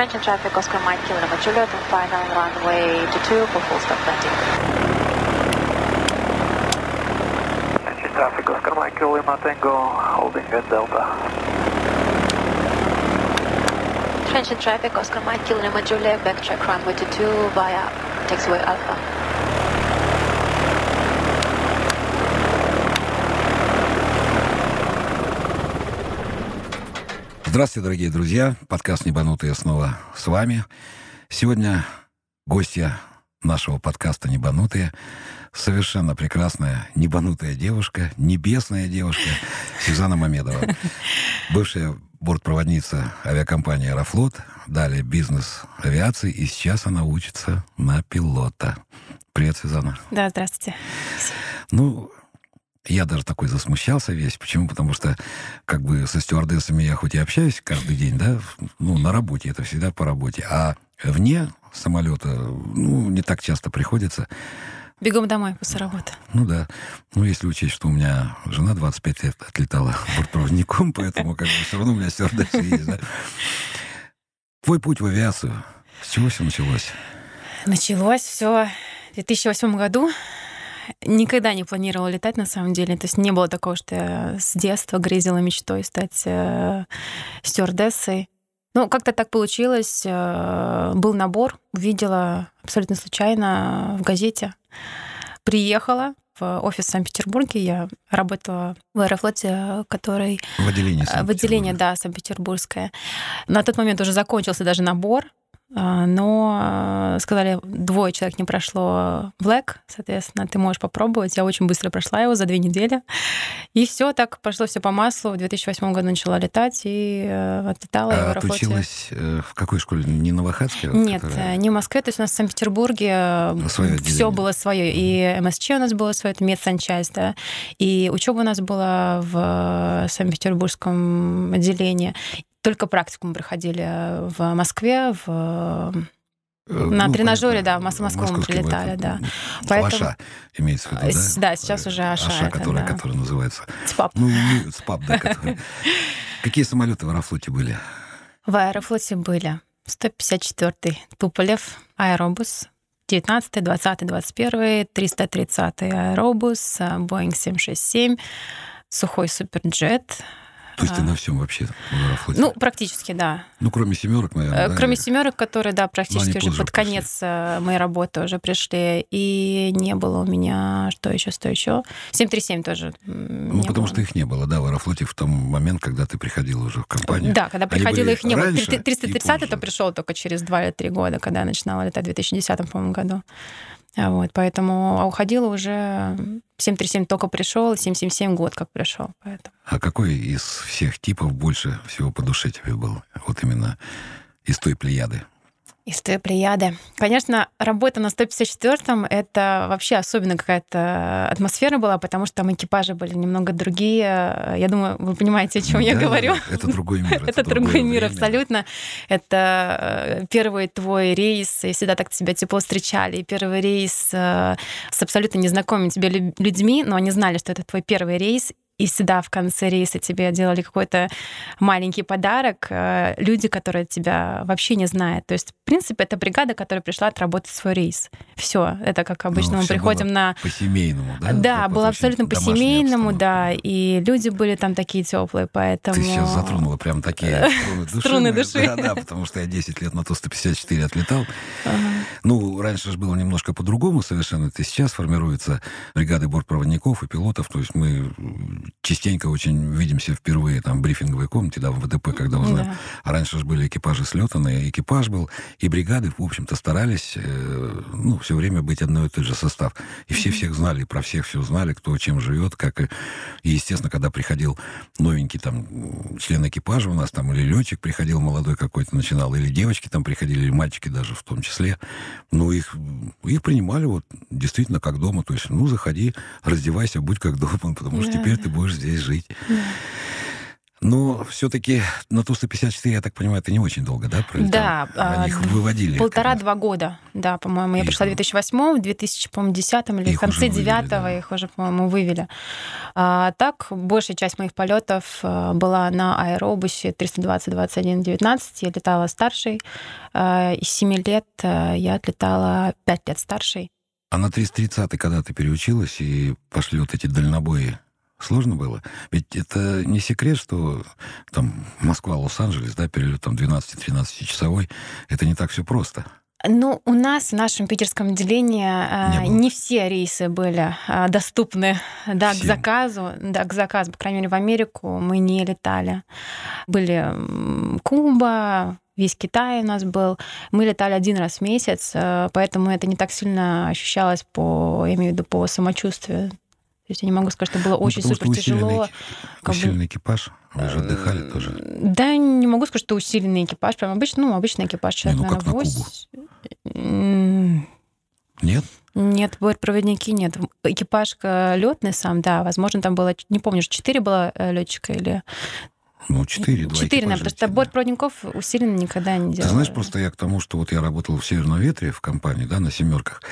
Attention traffic, Oscar Mike, Kilo Juliet, and final runway to 2 for full stop landing. Attention traffic, Oscar Mike, Lima Tango, holding at Delta. Attention traffic, Oscar Mike, Kilo Juliet, backtrack runway to 2 via taxiway Alpha. Здравствуйте, дорогие друзья. Подкаст «Небанутые» снова с вами. Сегодня гостья нашего подкаста «Небанутые» совершенно прекрасная, небанутая девушка, небесная девушка Сюзанна Мамедова. Бывшая бортпроводница авиакомпании «Аэрофлот», далее бизнес авиации, и сейчас она учится на пилота. Привет, Сюзанна. Да, здравствуйте. Ну, я даже такой засмущался весь. Почему? Потому что как бы со стюардессами я хоть и общаюсь каждый день, да, ну, на работе, это всегда по работе. А вне самолета, ну, не так часто приходится. Бегом домой после работы. Ну да. Ну, если учесть, что у меня жена 25 лет отлетала бортпроводником, поэтому как бы все равно у меня стюардесса есть, да. Твой путь в авиацию, с чего все началось? Началось все в 2008 году никогда не планировала летать, на самом деле. То есть не было такого, что я с детства грезила мечтой стать э, стюардессой. Ну, как-то так получилось. Э, был набор, увидела абсолютно случайно в газете. Приехала в офис в Санкт-Петербурге. Я работала в Аэрофлоте, который... В отделении В отделении, да, Санкт-Петербургское. На тот момент уже закончился даже набор. А, но э, сказали, двое человек не прошло Black, соответственно, ты можешь попробовать. Я очень быстро прошла его за две недели. И все так пошло все по маслу. В 2008 году начала летать и э, отлетала. А ты училась э, в какой школе? Не Новохадской? Нет, которая... не в Москве. То есть у нас в Санкт-Петербурге все было свое. И МСЧ у нас было свое, это медсанчасть, да. И учеба у нас была в Санкт-Петербургском отделении только практику мы проходили в Москве, в э, на ну, тренажере, да, в Москву мы прилетали, да. Поэтому... Аша имеется в виду, да? Да, сейчас уже Аша. Аша, это, которая, да. которая называется... СПАП. Ну, СПАП, да. Который... Какие самолеты в Аэрофлоте были? В Аэрофлоте были 154-й Туполев, Аэробус, 19 20 21 330 Аэробус, Boeing 767, Сухой Суперджет, то есть ты на всем вообще в Аэрофлоте? Ну, практически, да. Ну, кроме семерок, наверное. Да? Кроме семерок, которые, да, практически уже под конец пришли. Э, моей работы уже пришли. И не было у меня, что еще, что еще. 737 тоже. Ну, потому было. что их не было, да, в Аэрофлоте в том момент, когда ты приходила уже в компанию. Да, когда приходила, их не было. 330 это пришел только через 2 или 3 года, когда я начинала летать в 2010, по-моему, году. А вот, поэтому, а уходила уже 737 только пришел, 777 год как пришел. Поэтому. А какой из всех типов больше всего по душе тебе был? Вот именно из той плеяды? Из той плеяды. Конечно, работа на 154-м — это вообще особенно какая-то атмосфера была, потому что там экипажи были немного другие. Я думаю, вы понимаете, о чем да, я говорю. Это другой мир. Это, другой мир абсолютно. Это э, первый твой рейс, и всегда так тебя тепло встречали. И первый рейс э, с абсолютно незнакомыми тебе людьми, но они знали, что это твой первый рейс, и всегда в конце рейса тебе делали какой-то маленький подарок, э, люди, которые тебя вообще не знают. То есть, в принципе, это бригада, которая пришла отработать свой рейс. Все, это как обычно ну, мы приходим на... По-семейному, да? Да, было абсолютно по-семейному, да. И люди были там такие теплые, поэтому... Ты сейчас затронула прям такие струны души. Да, потому что я 10 лет на Ту-154 отлетал. Ну, раньше же было немножко по-другому совершенно. Это сейчас формируются бригады бортпроводников и пилотов. То есть мы частенько очень видимся впервые там в брифинговой комнате, да, в ВДП, когда узнаем. Да. А раньше же были экипажи слетанные, экипаж был, и бригады, в общем-то, старались, э, ну, все время быть одной и тот же состав. И все всех знали, про всех все знали, кто чем живет, как и... И, естественно, когда приходил новенький там член экипажа у нас там, или летчик приходил молодой какой-то, начинал, или девочки там приходили, или мальчики даже в том числе, ну, их, их принимали вот действительно как дома, то есть, ну, заходи, раздевайся, будь как дома, потому что да. теперь ты будешь здесь жить. Да. Но все-таки на Ту-154, я так понимаю, это не очень долго, да, пролетал? Да. Они их выводили. Полтора-два года, да, по-моему. Я пришла в 2008, в 2010 или в конце уже вывели, 9 да. их уже, по-моему, вывели. А так, большая часть моих полетов а, была на аэробусе 320-21-19. Я летала старшей. А, Из 7 лет а, я отлетала 5 лет старшей. А на 330 когда ты переучилась и пошли вот эти дальнобои, сложно было? Ведь это не секрет, что там Москва, Лос-Анджелес, да, перелет там 12-13 часовой, это не так все просто. Ну, у нас в нашем питерском отделении а, Не было. не все рейсы были а, доступны да, к заказу. Да, к заказу. По крайней мере, в Америку мы не летали. Были Куба, весь Китай у нас был. Мы летали один раз в месяц, э, поэтому это не так сильно ощущалось по, я имею в виду, по самочувствию. То есть я не могу сказать, что было Ну, очень потому супер усиленный, тяжело. как бы- усиленный экипаж, вы же отдыхали тоже. Да, не могу сказать, что усиленный экипаж. Прям обычный, ну, обычный экипаж. Не, Человек, ну, как на Кубу. Нет? Нет, бортпроводники нет. Экипаж летный сам, да, возможно, там было, не помню, четыре было летчика или Ну, четыре, два четыре, наверное, экипажа потому что летели. бортпроводников усиленно никогда не Ты делали. знаешь, просто я к тому, что вот я работал в Северном ветре в компании, да, на семерках.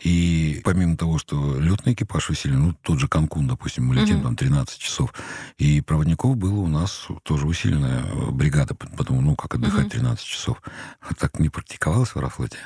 И помимо того, что летный экипаж усилен, ну, тот же Канкун, допустим, мы летим там 13 часов, и проводников было у нас тоже усиленная бригада, потому, ну, как отдыхать Мгм. 13 часов. А Так не практиковалось в Аэрофлоте?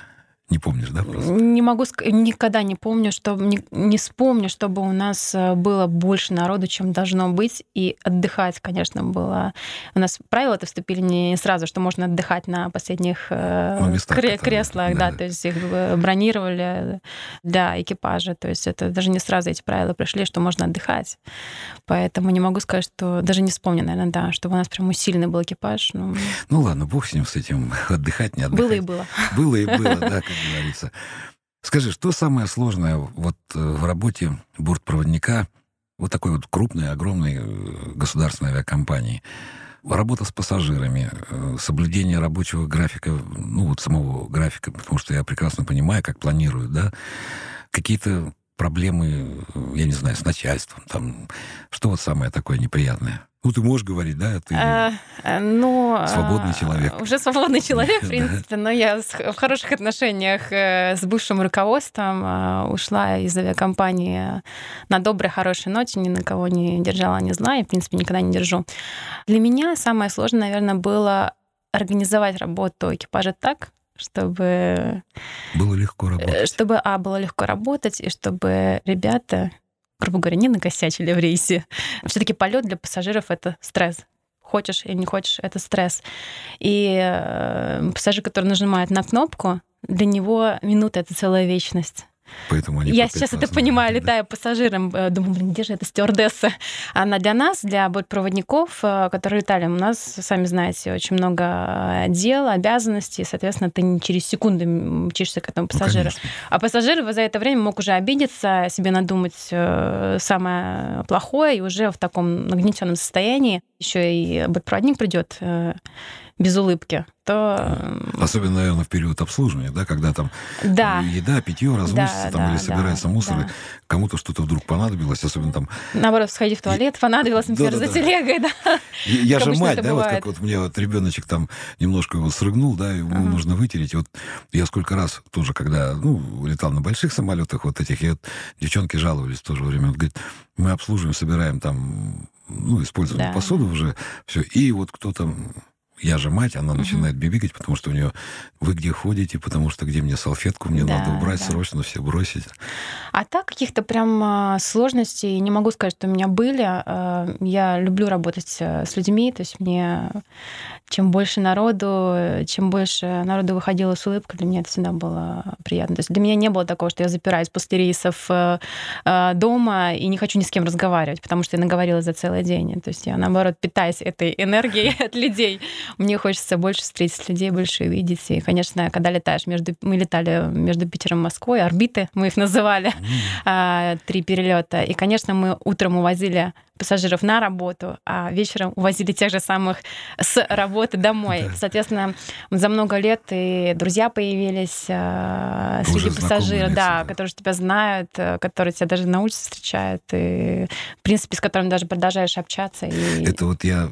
Не помнишь, да, просто? Не могу, ск- никогда не помню, что не, не вспомню, чтобы у нас э, было больше народу, чем должно быть, и отдыхать, конечно, было. У нас правила-то вступили не сразу, что можно отдыхать на последних э, местах, кре- креслах, да. да. то есть их э, бронировали для экипажа, то есть это даже не сразу эти правила пришли, что можно отдыхать. Поэтому не могу сказать, что даже не вспомню, наверное, да, чтобы у нас прям усиленный был экипаж. Ну, Ну, ладно, бог с ним, с этим, отдыхать, не отдыхать. было и было. Было и было, да, говорится. Скажи, что самое сложное вот э, в работе бортпроводника вот такой вот крупной, огромной э, государственной авиакомпании? Работа с пассажирами, э, соблюдение рабочего графика, ну вот самого графика, потому что я прекрасно понимаю, как планируют, да, какие-то проблемы, я не знаю, с начальством, там, что вот самое такое неприятное? Ну, ты можешь говорить, да, ты... А, а, ну, Свободный а, человек. Уже свободный человек, в принципе, но я в хороших отношениях э, с бывшим руководством э, ушла из авиакомпании на доброй, хорошей ноте, ни на кого не держала, не зла, и, в принципе, никогда не держу. Для меня самое сложное, наверное, было организовать работу экипажа так, чтобы, Было легко э, работать. чтобы, а, было легко работать, и чтобы ребята, грубо говоря, не накосячили в рейсе. Все-таки полет для пассажиров это стресс. Хочешь или не хочешь, это стресс. И э, пассажир, который нажимает на кнопку, для него минута это целая вечность. Поэтому они Я сейчас это понимаю, да? летая пассажиром, э, думаю, блин, где же эта стюардесса? Она для нас, для бортпроводников, э, которые летали, у нас, сами знаете, очень много э, дел, обязанностей, соответственно, ты не через секунду мчишься к этому Ну, пассажиру. конечно. А пассажир за это время мог уже обидеться, себе надумать самое плохое, и уже в таком нагнетенном состоянии еще и бортпроводник придет без улыбки, то э, Особенно, наверное, в период обслуживания, да, когда там да, э, еда, питье развозится, Да, там, да, или собирается да, мусор, и да. кому-то что-то вдруг понадобилось, особенно там... наоборот, сходи в туалет, понадобилось, например, Да-да-да. за телегой, да. Я, я же мать, да, вот бывает. как вот мне вот ребеночек там немножко его срыгнул, да, ему Ага. нужно вытереть. И вот я сколько раз тоже, когда, ну, летал на больших самолетах вот этих, и вот девчонки жаловались тоже время, вот, говорит, мы обслуживаем, собираем там, ну, использованную Да. посуду уже, все, и вот кто-то я же мать, она начинает бибикать, потому что у нее вы где ходите, потому что где мне салфетку, мне Да, надо убрать да. срочно, все бросить. А так каких-то прям а, сложностей не могу сказать, что у меня были. А, Я люблю работать э, с людьми, то есть мне чем больше народу, чем больше народу выходило с улыбкой, для меня это всегда было приятно. То есть для меня не было такого, что я запираюсь после рейсов э, э, дома и не хочу ни с кем разговаривать, потому что я наговорила за целый день. То есть я, наоборот, питаюсь этой энергией от людей. Мне хочется больше встретить людей, больше увидеть. И, конечно, когда летаешь между... Мы летали между Питером и Москвой, орбиты, мы их называли, а, три перелета. И, конечно, мы утром увозили пассажиров на работу, а вечером увозили тех же самых с работы домой. Да. Соответственно, за много лет и друзья появились э, среди пассажиров, да, да, которые тебя знают, э, которые тебя даже на улице встречают, и, в принципе, с которыми даже продолжаешь общаться. И... Это вот я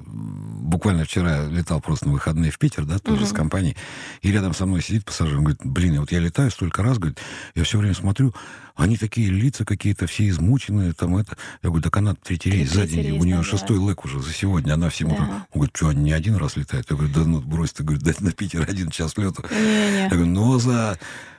буквально вчера летал просто на выходные в Питер, да, тоже угу. с компанией, и рядом со мной сидит пассажир, он говорит, блин, вот я летаю столько раз, говорит, я все время смотрю, они такие лица какие-то, все измученные, там это. Я говорю, так она третий рейс за день, у нее да, шестой лэк уже за сегодня, она всему... Да. Он говорит, что, они не один раз летают? Я говорю, да ну брось, ты, говорит, на Питер один час лету. Я говорю, ну за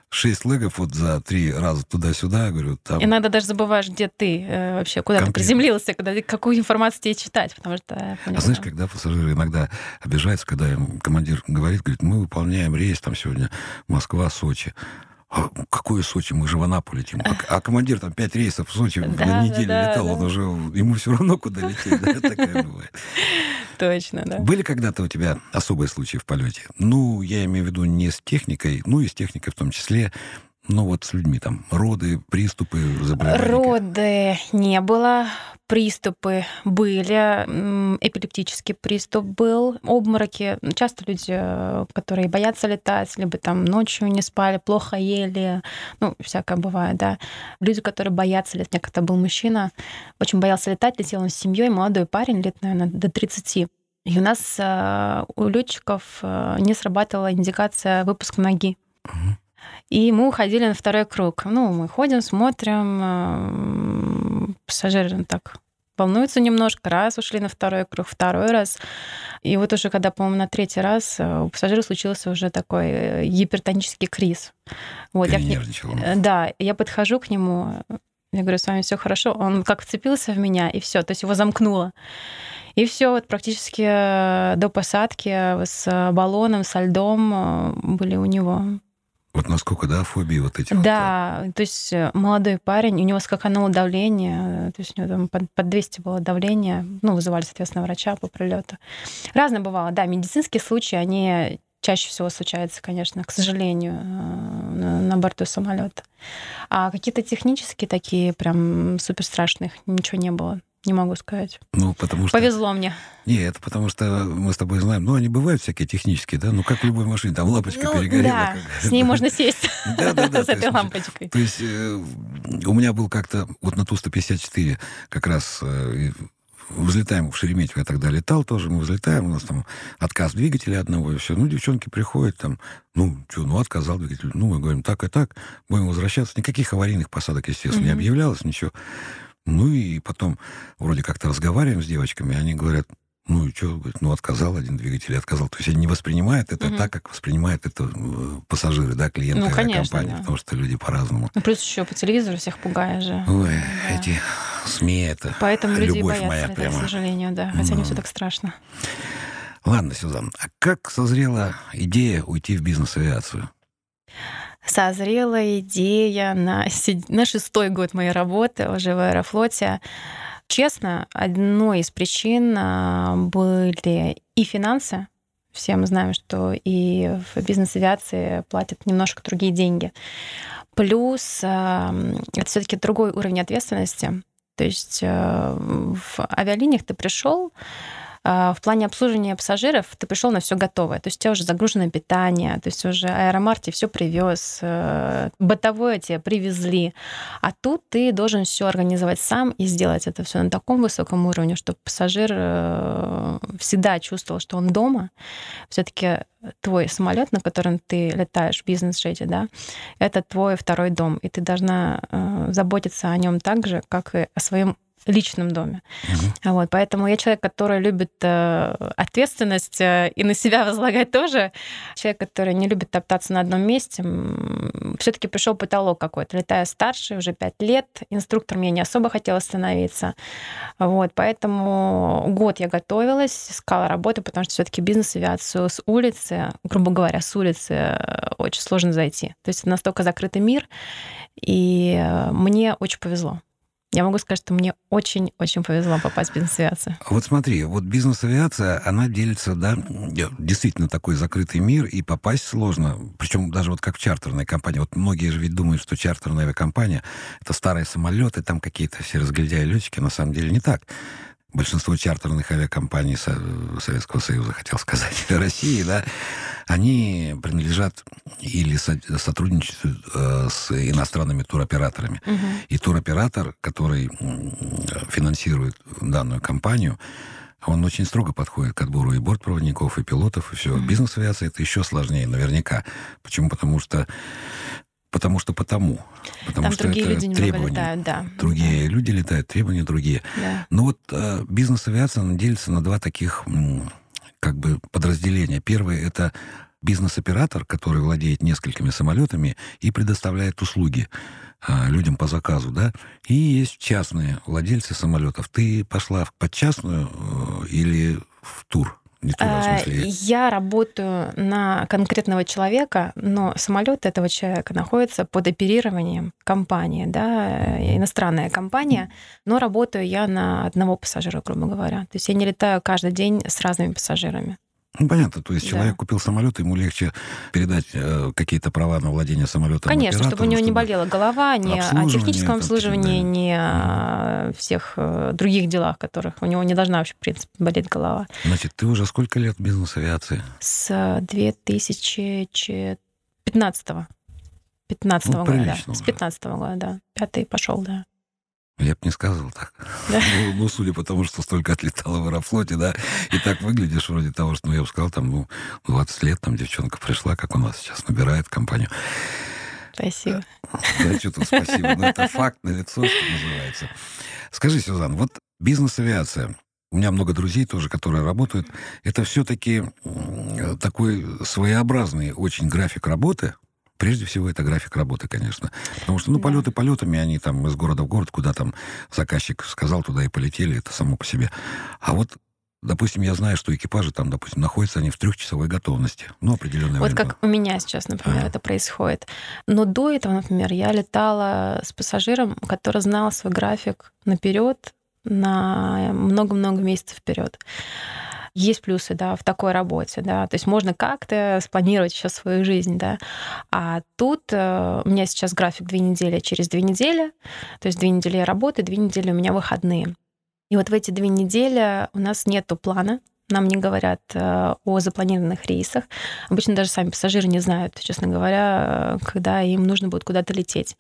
шесть легов вот за три раза туда-сюда, говорю, там... Иногда даже забываешь, где ты э, вообще, куда Конкретно. ты приземлился, куда, какую информацию тебе читать, потому что... А знаешь, когда пассажиры иногда обижаются, когда им командир говорит, говорит, мы выполняем рейс там сегодня Москва-Сочи. А какое Сочи? Мы же в Анапу летим. А, а командир там пять рейсов в Сочи да, на неделю да, летал, да. он уже, ему все равно куда лететь, да, такая бывает. Точно, да. Были когда-то у тебя особые случаи в полете? Ну, я имею в виду не с техникой, ну и с техникой в том числе, ну вот с людьми там роды, приступы, заболевания? Роды не было, приступы были, эпилептический приступ был, обмороки. Часто люди, которые боятся летать, либо там ночью не спали, плохо ели, ну, всякое бывает, да. Люди, которые боятся летать, мне как-то был мужчина, очень боялся летать, летел он с семьей, молодой парень, лет, наверное, до 30. И у нас э, у летчиков э, не срабатывала индикация выпуска ноги. Угу. И мы уходили на второй круг. Ну, мы ходим, смотрим, э, пассажиры так волнуются немножко, раз ушли на второй круг, второй раз. И вот уже когда, по-моему, на третий раз э, у пассажира случился уже такой э, гипертонический криз. Вот, я Да, я подхожу к нему, я говорю, с вами все хорошо. Он как вцепился в меня, и все, то есть его замкнуло. И все, вот практически до посадки с баллоном, со льдом были у него вот насколько, да, фобии вот эти Да, вот. то есть э, молодой парень, у него скакануло давление, то есть у него там под, под 200 было давление, ну, вызывали, соответственно, врача по прилету. Разное бывало, да, медицинские случаи, они чаще всего случаются, конечно, к сожалению, э, на, на борту самолета. А какие-то технические такие прям супер страшных ничего не было. Не могу сказать. Ну, потому что... Повезло мне. Нет, это потому что мы с тобой знаем, ну, они бывают всякие технические, да, ну, как в любой машине, там лампочка ну, перегорела. Да, с ней можно сесть. Да, да, да. С этой лампочкой. То есть э, у меня был как-то вот на Ту-154 как раз э, взлетаем в Шереметьево, я тогда летал тоже, мы взлетаем, у нас там отказ двигателя одного, и все. Ну, девчонки приходят там, ну, что, ну, отказал двигатель. Ну, мы говорим, так и так, будем возвращаться. Никаких аварийных посадок, естественно, не объявлялось, ничего. Ну и потом вроде как-то разговариваем с девочками, они говорят, ну и что, ну отказал один двигатель, отказал. То есть они не воспринимают это угу. так, как воспринимают это э, пассажиры, да, клиенты ну, конечно, компании, да. потому что люди по-разному. Ну плюс еще по телевизору всех пугаешь же. Ой, да. эти СМИ это Поэтому люди боятся моя летать, прямо. к сожалению, да, хотя ну. не все так страшно. Ладно, Сюзан, а как созрела идея уйти в бизнес-авиацию? Созрела идея на, на шестой год моей работы уже в Аэрофлоте. Честно, одной из причин а, были и финансы. Все мы знаем, что и в бизнес-авиации платят немножко другие деньги. Плюс а, это все-таки другой уровень ответственности. То есть а, в авиалиниях ты пришел, в плане обслуживания пассажиров ты пришел на все готовое. То есть у тебя уже загружено питание, то есть уже аэромарт все привез, э, бытовое тебе привезли. А тут ты должен все организовать сам и сделать это все на таком высоком уровне, чтобы пассажир э, всегда чувствовал, что он дома. Все-таки твой самолет, на котором ты летаешь в бизнес-джете, да, это твой второй дом, и ты должна э, заботиться о нем так же, как и о своем личном доме. Угу. Вот, поэтому я человек, который любит э, ответственность э, и на себя возлагать тоже. Человек, который не любит топтаться на одном месте. Все-таки пришел потолок какой-то. Летая старше, уже пять лет, инструктором я не особо хотела становиться. Вот, поэтому год я готовилась, искала работу, потому что все-таки бизнес-авиацию с улицы, грубо говоря, с улицы э, очень сложно зайти. То есть настолько закрытый мир, и э, мне очень повезло. Я могу сказать, что мне очень-очень повезло попасть в бизнес-авиацию. Вот смотри, вот бизнес-авиация, она делится, да, действительно такой закрытый мир, и попасть сложно. Причем даже вот как в чартерной компании. Вот многие же ведь думают, что чартерная авиакомпания — это старые самолеты, там какие-то все разгильдяи летчики. На самом деле не так. Большинство чартерных авиакомпаний Советского Союза, хотел сказать, России, да, они принадлежат или сотрудничают э, с иностранными туроператорами. Угу. И туроператор, который финансирует данную компанию, он очень строго подходит к отбору и бортпроводников, и пилотов, и все. Mm-hmm. Бизнес-авиация это еще сложнее, наверняка. Почему? Потому что Потому что потому. Потому Там что другие это люди требования. летают, да. Другие да. люди летают, требования другие. Да. Но вот э, бизнес-авиация делится на два таких как бы подразделения. Первое — это бизнес-оператор, который владеет несколькими самолетами и предоставляет услуги э, людям по заказу, да. И есть частные владельцы самолетов. Ты пошла под частную э, или в тур? В а, смысле. Я работаю на конкретного человека, но самолет этого человека находится под оперированием компании, да, иностранная компания, но работаю я на одного пассажира, грубо говоря. То есть я не летаю каждый день с разными пассажирами. Ну, понятно, то есть да. человек купил самолет, ему легче передать э, какие-то права на владение самолетом. Конечно, чтобы у него не болела голова ни о техническом обслуживании, да. ни о всех э, других делах, которых у него не должна вообще, в принципе, болеть голова. Значит, ты уже сколько лет в бизнес-авиации? С 2015 -го. 15 -го ну, года. Да. С 15 -го года, да. Пятый пошел, да. Я бы не сказал так. Да? Ну, ну, судя по тому, что столько отлетала в Аэрофлоте, да, и так выглядишь вроде того, что, ну, я бы сказал, там, ну, 20 лет, там, девчонка пришла, как у нас сейчас набирает компанию. Спасибо. Да, что тут спасибо. Ну, это факт на лицо, что называется. Скажи, Сюзан, вот бизнес-авиация, у меня много друзей тоже, которые работают. Это все-таки такой своеобразный очень график работы, Прежде всего, это график работы, конечно. Потому что, ну, полеты полетами, они там из города в город, куда там заказчик сказал, туда и полетели, это само по себе. А вот Допустим, я знаю, что экипажи там, допустим, находятся они в трехчасовой готовности. Ну, определенное вот время. Вот как у меня сейчас, например, а. это происходит. Но до этого, например, я летала с пассажиром, который знал свой график наперед на много-много месяцев вперед есть плюсы, да, в такой работе, да, то есть можно как-то спланировать еще свою жизнь, да. А тут э, у меня сейчас график две недели через две недели, то есть две недели я работаю, две недели у меня выходные. И вот в эти две недели у нас нету плана, нам не говорят э, о запланированных рейсах. Обычно даже сами пассажиры не знают, честно говоря, когда им нужно будет куда-то лететь.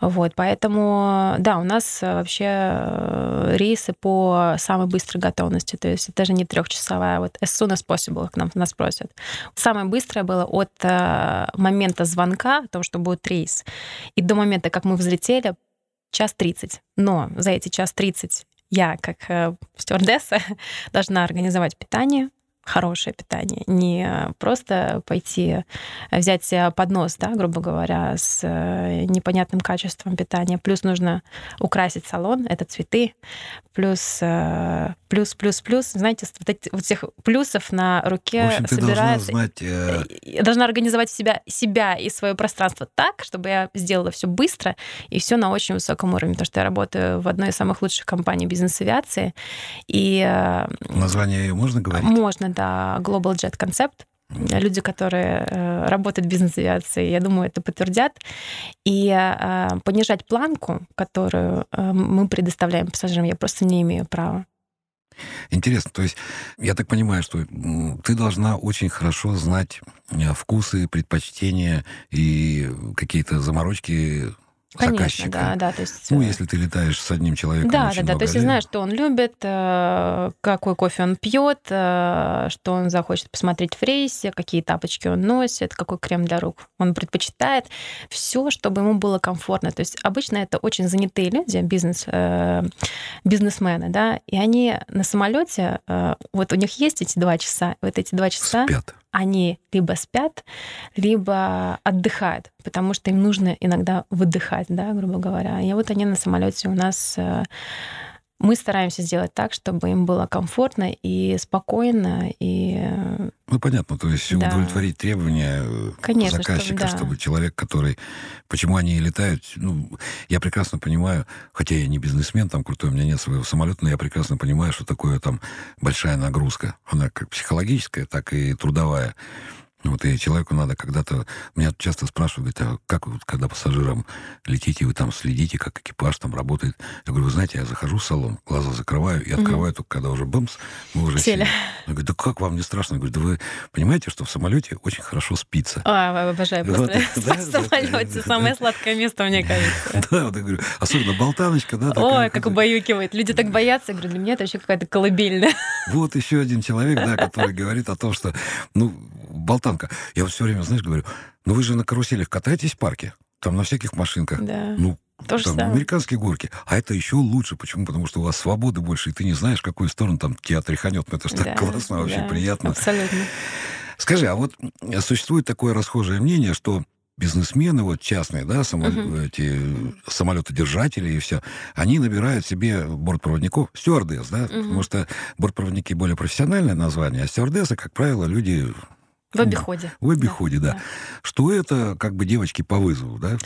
Вот, поэтому, да, у нас вообще э, рейсы по самой быстрой готовности, то есть это даже не трехчасовая, вот as soon as possible, к нам нас просят. Самое быстрое было от э, момента звонка, о том, что будет рейс, и до момента, как мы взлетели, час тридцать. Но за эти час тридцать я, как э, стюардесса, должна организовать питание, хорошее питание, не просто пойти э, взять поднос, да, грубо говоря, с э, непонятным качеством питания. Плюс нужно украсить салон, это цветы, плюс, э, плюс, плюс, плюс. Знаете, вот этих вот всех плюсов на руке В общем, должна знать... Э... Я должна организовать себя, себя и свое пространство так, чтобы я сделала все быстро и все на очень высоком уровне, потому что я работаю в одной из самых лучших компаний бизнес-авиации. И... Название ее можно говорить? Можно, да, Global Jet Concept. Люди, которые э, работают в бизнес-авиации, я думаю, это подтвердят. И э, понижать планку, которую э, мы предоставляем пассажирам, я просто не имею права. Интересно, то есть я так понимаю, что ты должна очень хорошо знать вкусы, предпочтения и какие-то заморочки Конечно, заказчика. да, да. То есть, ну, э, если ты летаешь с одним человеком. Да, да, да. То есть я знаю, что он любит, э, какой кофе он пьет, э, что он захочет посмотреть в рейсе, какие тапочки он носит, какой крем для рук он предпочитает. Все, чтобы ему было комфортно. То есть обычно это очень занятые люди, бизнес, бизнесмены, да, и они на самолете, вот у них есть эти два часа, вот эти два часа. Спят они либо спят, либо отдыхают, потому что им нужно иногда выдыхать, да, грубо говоря. И вот они на самолете у нас э, мы стараемся сделать так, чтобы им было комфортно и спокойно. И... Э, ну, понятно, то есть да. удовлетворить требования э, Конечно, заказчика, чтобы, да. чтобы человек, который... Почему они летают... Ну, я прекрасно понимаю, хотя я не бизнесмен, там крутой, у меня нет своего самолета, но я прекрасно понимаю, что такое там большая нагрузка. Она как психологическая, так и трудовая. Вот и человеку надо когда-то... Меня часто спрашивают, говорят, а как вы, когда пассажирам летите, вы там следите, как экипаж там работает? Я говорю, вы знаете, я захожу в салон, глаза закрываю и открываю mm-hmm. только когда уже бэмс, мы уже сели. сели. Я говорю, да как вам не страшно? Я говорю, да вы понимаете, что в самолете очень хорошо спится. А, обожаю просто в самолете. Самое сладкое место, мне кажется. Да, вот я говорю, особенно болтаночка, да. Ой, как убаюкивает. Люди так боятся. Я говорю, для меня это вообще какая-то колыбельная. Вот еще один человек, да, который говорит о том, что, ну, болтанка. Я вот все время, знаешь, говорю, ну вы же на каруселях катаетесь в парке, там на всяких машинках. Да. Ну, то там, американские горки. А это еще лучше. Почему? Потому что у вас свободы больше, и ты не знаешь, в какую сторону там тебя тряханет. Это же да, так классно, вообще да, приятно. Абсолютно. Скажи, а вот существует такое расхожее мнение, что бизнесмены вот частные, да, само, uh-huh. эти самолетодержатели и все, они набирают себе бортпроводников, стюардесс, да, uh-huh. потому что бортпроводники более профессиональное название, а стюардессы, как правило, люди в обиходе. В обиходе, да. да. Что это как бы девочки по вызову, да?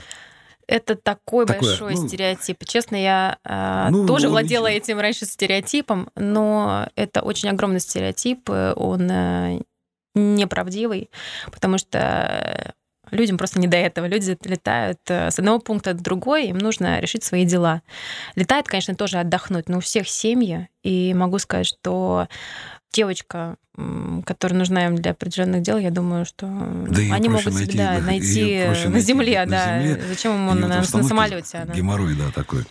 Это такой Такое, большой ну, стереотип. Честно, я э, ну, тоже ну, владела этим раньше стереотипом, но это очень огромный стереотип, он э, неправдивый, потому что людям просто не до этого. Люди летают э, с одного пункта до другой, им нужно решить свои дела. Летают, конечно, тоже отдохнуть, но у всех семьи, и могу сказать, что девочка, которая нужна им для определенных дел, я думаю, что да они могут найти, да, найти на найти, земле, на да. Земле, Зачем ему на, на, самолете? Она? Геморрой, да, такой.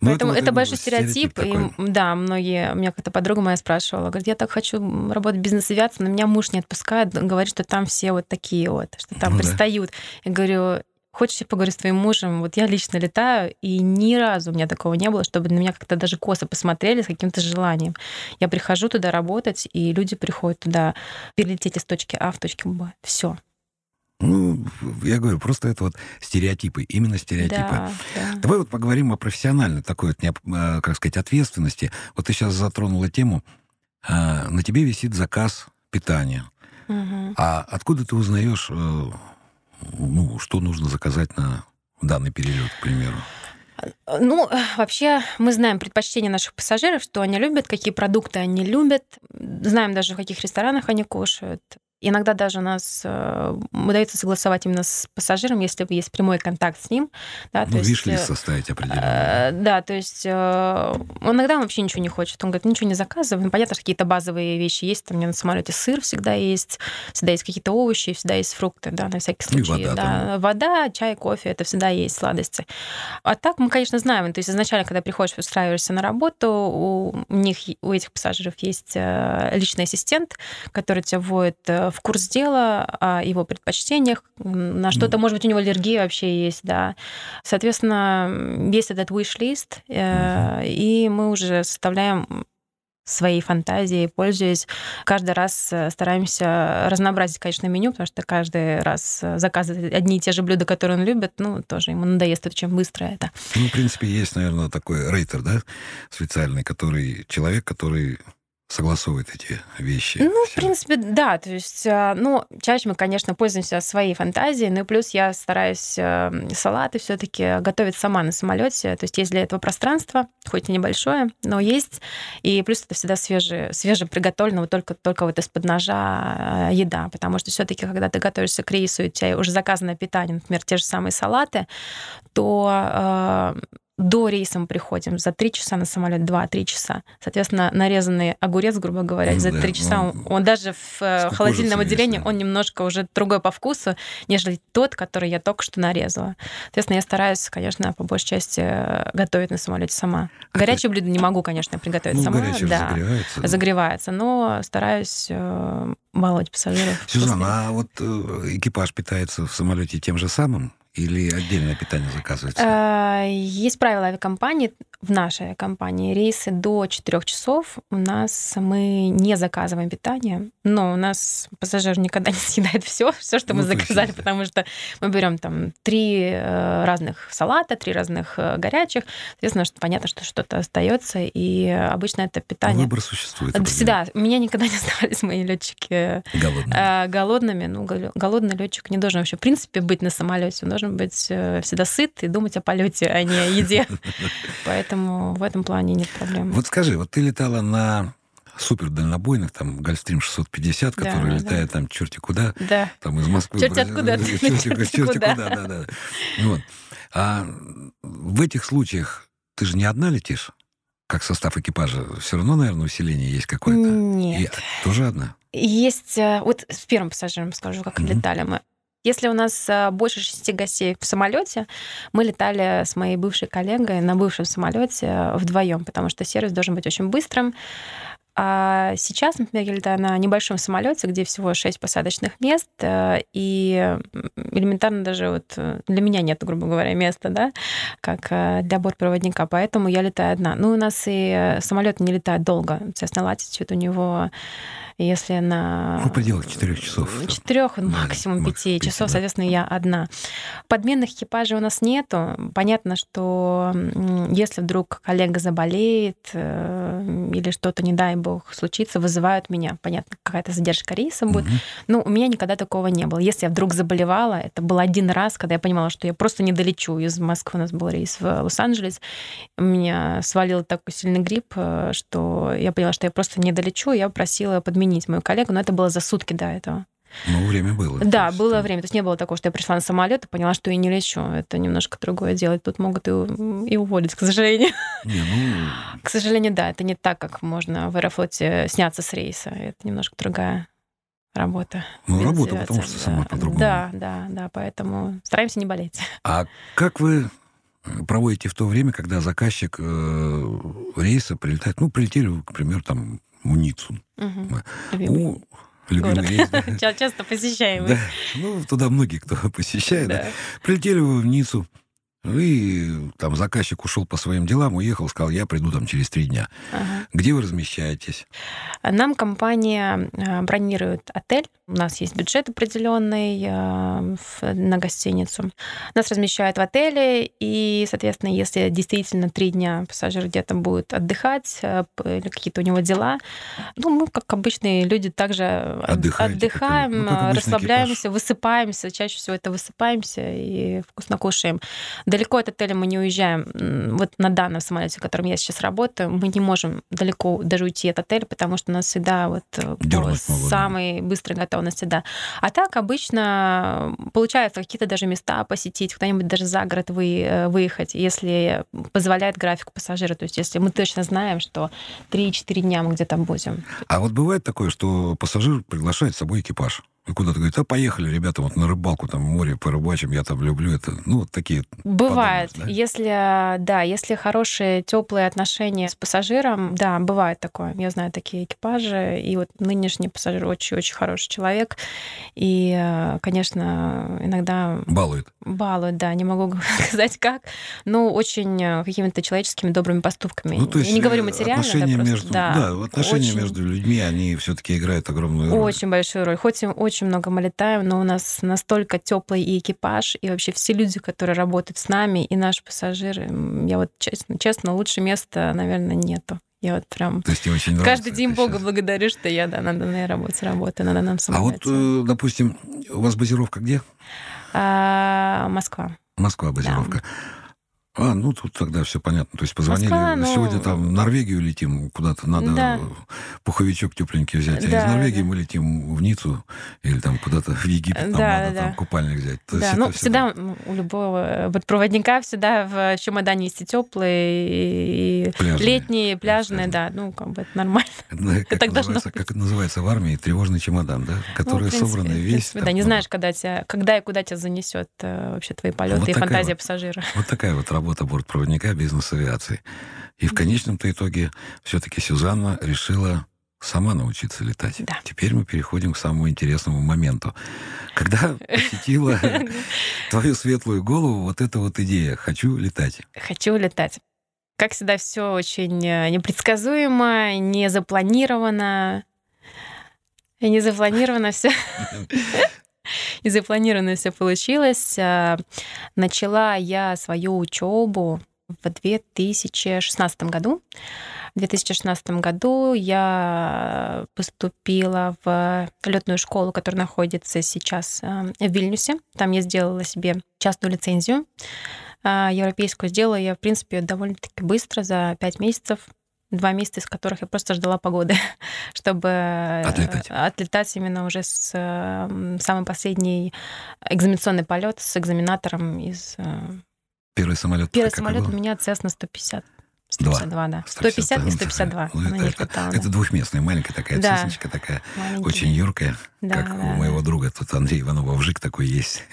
Но Поэтому это, это, большой стереотип. стереотип и, да, многие, у меня как-то подруга моя спрашивала, говорит, я так хочу работать в бизнес-авиации, но меня муж не отпускает, говорит, что там все вот такие вот, что там ну, пристают. Да. Я говорю, Хочешь, я поговорю с твоим мужем? Вот я лично летаю, и ни разу у меня такого не было, чтобы на меня как-то даже косо посмотрели с каким-то желанием. Я прихожу туда работать, и люди приходят туда перелететь из точки А в точку Б. Все. Ну, я говорю, просто это вот стереотипы, именно стереотипы. Да, да. Давай вот поговорим о профессиональной такой, вот, э, как сказать, ответственности. Вот ты сейчас затронула тему, а, на тебе висит заказ питания. Угу. А откуда ты узнаешь э, ну, что нужно заказать на данный перелет, к примеру? Ну, вообще мы знаем предпочтения наших пассажиров, что они любят, какие продукты они любят, знаем даже, в каких ресторанах они кушают. Иногда даже у нас э, удается согласовать именно с пассажиром, если есть прямой контакт с ним. Да, ну, виш-лист составить определенно. Э, да, то есть э, иногда он вообще ничего не хочет. Он говорит, ничего не заказываем. Ну, понятно, что какие-то базовые вещи есть. Там у меня на самолете сыр всегда есть, всегда есть какие-то овощи, всегда есть фрукты, да, на всякий случай. И вода, да. Там. вода, чай, кофе, это всегда есть сладости. А так мы, конечно, знаем. То есть изначально, когда приходишь, устраиваешься на работу, у них, у этих пассажиров есть э, личный ассистент, который тебя вводит э, в курс дела, о его предпочтениях, на что-то, может быть, у него аллергия вообще есть, да. Соответственно, есть этот wish-list, э, и мы уже составляем своей фантазией, пользуясь. Каждый раз э, стараемся разнообразить, конечно, меню, потому что каждый раз э, заказывать одни и те же блюда, которые он любит, ну, тоже ему надоест чем быстро это. Ну, в принципе, есть, наверное, такой рейтер, да, специальный, который человек, который согласовывает эти вещи? Ну, все. в принципе, да. То есть, а, ну, чаще мы, конечно, пользуемся своей фантазией, но плюс я стараюсь эм, салаты все таки готовить сама на самолете. То есть есть для этого пространство, хоть и небольшое, но есть. И плюс это всегда свежее, свежеприготовленного только, только вот из-под ножа э, еда. Потому что все таки когда ты готовишься к рейсу, и у тебя уже заказанное питание, например, те же самые салаты, то э, до рейса мы приходим за три часа на самолет, два-три часа. Соответственно, нарезанный огурец, грубо говоря, ну, за три да, часа он, он даже в э, холодильном отделении, он немножко уже другой по вкусу, нежели тот, который я только что нарезала. Соответственно, я стараюсь, конечно, по большей части э, готовить на самолете сама. А Горячее ты... блюдо не могу, конечно, приготовить ну, сама. Да, загревается. Загревается, но стараюсь э, баловать пассажиров. Сюзанна, а вот экипаж питается в самолете тем же самым? Или отдельное питание заказывается? А, есть правила авиакомпании. В нашей компании рейсы до 4 часов у нас мы не заказываем питание, но у нас пассажир никогда не съедает все, все, что мы ну, заказали, точно. потому что мы берем там три э, разных салата, три разных э, горячих. Соответственно, что понятно, что что-то остается, и обычно это питание. Выбор существует. Да, меня никогда не оставались мои летчики голодными. Э, голодными. Ну, голодный летчик не должен вообще в принципе быть на самолете. Он должен должен быть э, всегда сыт и думать о полете, а не о еде. Поэтому в этом плане нет проблем. Вот скажи, вот ты летала на супер дальнобойных, там Гольфстрим 650, Да, который да. летает там черти куда, Да. там из Москвы. Черти откуда, черти, черти куда. да, да. Вот. А в этих случаях ты же не одна летишь, как состав экипажа. Все равно, наверное, усиление есть какое-то. Нет. И тоже одна. Есть, э, вот с первым пассажиром скажу, как Мгм. летали мы. Если у нас э, больше шести гостей в самолете, мы летали с моей бывшей коллегой на бывшем самолете вдвоем, потому что сервис должен быть очень быстрым. А сейчас, например, я летаю на небольшом самолете, где всего шесть посадочных мест, э, и элементарно даже вот э, для меня нет, грубо говоря, места, да, как э, для бортпроводника, поэтому я летаю одна. Ну, у нас и самолет не летает долго, соответственно, latitude у него, если на... Ну, пределах четырех часов. Четырех, максимум макс- пяти часов, да. соответственно, я одна. Подменных экипажей у нас нету. Понятно, что если вдруг коллега заболеет или что-то, не дай бог, случится, вызывают меня. Понятно, какая-то задержка рейса будет. Мгм. Ну, у меня никогда такого не было. Если я вдруг заболевала, это был один раз, когда я понимала, что я просто не долечу. Из Москвы у нас был рейс в Лос-Анджелес. У меня свалил такой сильный грипп, э, что я поняла, что я просто не долечу. Я просила подменить мою коллегу, но это было за сутки до этого. Ну, время было. Да, есть, было там- время. То есть не было такого, что я пришла на самолет и поняла, что я не лечу. Это немножко другое дело. Тут могут и, у- и уволить, к сожалению. Не, ну, К сожалению, да, это не так, как можно в Аэрофлоте сняться с рейса. Это немножко другая работа. ну работа, потому что сама да. по-другому. Да, да, да, поэтому стараемся не болеть. А как вы проводите в то время, когда заказчик э, рейса прилетает, ну, прилетели, к примеру, там, в Ниццу. Мгм. Ну, Любимый город. рейс, да. Ча- Часто посещаемый. Да, ну, туда многие, кто посещает, да. Да. Прилетели в Ниццу, и там заказчик ушел по своим делам, уехал, сказал, я приду там через три дня. Ага. Где вы размещаетесь? Нам компания э, бронирует отель. У нас есть бюджет определенный э, на гостиницу. Нас размещают в отеле, и, соответственно, если действительно три дня пассажир где-то будет отдыхать э, или какие-то у него дела, ну, мы, как обычные люди, также от- Отдыхаете, отдыхаем, ну, расслабляемся, высыпаемся. Чаще всего это высыпаемся и вкусно кушаем. Далеко от отеля мы не уезжаем. Вот на данном самолете, в котором я сейчас работаю, мы не можем далеко даже уйти от отеля, потому что у нас всегда вот э, самой быстрой готовности, да. А так обычно получается какие-то даже места посетить, куда-нибудь даже за город вы, э, выехать, если позволяет график пассажира. То есть если мы точно знаем, что 3-4 дня мы где-то будем. А вот бывает такое, что пассажир приглашает с собой экипаж. И куда-то говорит, а поехали, ребята, вот на рыбалку, там, море порыбачим, я там люблю это. Ну, вот такие Бывает. Подумаешь, да? Если, да, если хорошие, теплые отношения с пассажиром, да, бывает такое. Я знаю такие экипажи. И вот нынешний пассажир очень-очень хороший человек. И, э, конечно, иногда балует. балует, да, не могу сказать как, но очень э, какими-то человеческими добрыми поступками. Ну, то есть Я не говорю э, материально, отношения да, просто, между, да, отношения очень- между людьми, они все-таки играют огромную роль. Очень большую роль. Хоть и очень много мы летаем, но у нас настолько теплый и экипаж, и вообще все люди, которые работают с нами, и наши пассажиры. Я вот честно, честно лучше места, наверное, нету. Я вот прям То есть очень каждый день Бога щас. благодарю, что я да, на данной работе работаю, на данном А вот, самолете. э, допустим, у вас базировка где? А, Москва. Москва базировка. А, ну тут тогда все понятно. То есть позвонили, Москва, ну- сегодня там в Норвегию летим, куда-то надо Да. пуховичок тепленький взять. а Да, из Норвегии да. мы летим в Ниццу или там куда-то в Египет, нам Да, надо да. там купальник взять. То Да, ну всегда м, у любого проводника всегда в чемодане есть и теплые, и Пляжные. летние, пляжные, да, ну как бы это нормально. Это, как, так называется, как это называется в армии, тревожный чемодан, да? Ну, Который в принципе, собран в весь. Да, там, не ну, знаешь, когда, тебя, когда и куда тебя занесет э, вообще твои полеты и фантазия пассажира. Вот такая вот работа бортпроводника бизнес-авиации. И в конечном-то итоге все-таки Сюзанна решила сама научиться летать. Да. Теперь мы переходим к самому интересному моменту. Когда посетила твою светлую голову вот эта вот идея «хочу летать». Хочу летать. Как всегда, все очень э, непредсказуемо, не запланировано. И не запланировано все. И запланировано все получилось. А, Начала я свою учебу в 2016 году. В 2016 году я поступила в летную школу, которая находится сейчас э, в Вильнюсе. Там я сделала себе частную лицензию. А, Европейскую сделала я, в принципе, довольно-таки быстро, за 5 месяцев. Два месяца из которых я просто ждала погоды, чтобы отлетать. отлетать именно уже с самый последний экзаменационный полет с экзаменатором из... Первый самолет. Первый самолет у меня Cessna 150. 152, да. 150 и 152. Ну, это, это, хватало, это да. двухместная, маленькая такая да. цесночка, такая Маленький. очень юркая, да, как да, у моего друга, тут Андрей Иванова Вжик такой есть.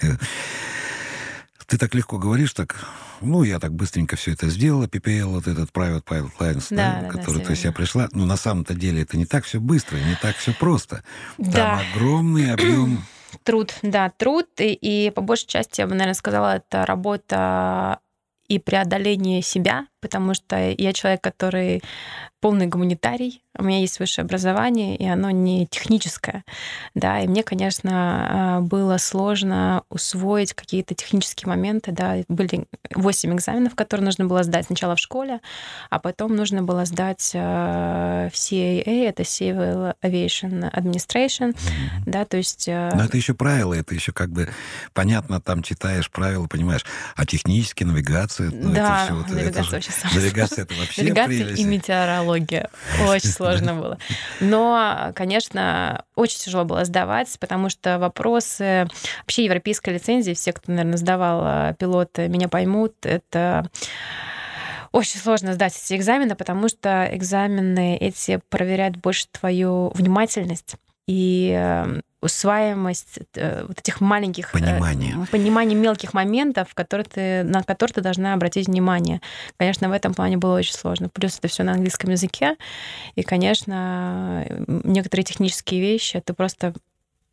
Ты так легко говоришь, так, ну, я так быстренько все это сделала, PPL, вот этот Private Pilot Lines, да, да, который, да, то есть я пришла, ну, на самом-то деле это не так все быстро, не так все просто. Да. Там огромный объем Труд, да, труд. И, и по большей части, я бы, наверное, сказала, это работа и преодоление себя, потому что я человек, который полный гуманитарий, у меня есть высшее образование, и оно не техническое, да, и мне, конечно, а, было сложно усвоить какие-то технические моменты, да, были 8 экзаменов, которые нужно было сдать сначала в школе, а потом нужно было сдать а, в CAA, это Civil Aviation Administration, mm-hmm. да, то есть... А, Но это еще правила, это еще как бы понятно, там читаешь правила, понимаешь, а технически навигация, ну, да, это все... Навигация это вообще Навигация это вообще Навигация и метеорология. Очень сложно было. Но, конечно, очень тяжело было сдавать, потому что вопросы вообще европейской лицензии, все, кто, наверное, сдавал а, пилоты, меня поймут, это очень сложно сдать эти экзамены, потому что экзамены эти проверяют больше твою внимательность и эм, усваиваемость э, вот этих маленьких... Э, понимание. Понимание мелких моментов, которые ты, на которые ты должна обратить внимание. Конечно, в этом плане было очень сложно. Плюс это все на английском языке. И, конечно, некоторые технические вещи ты просто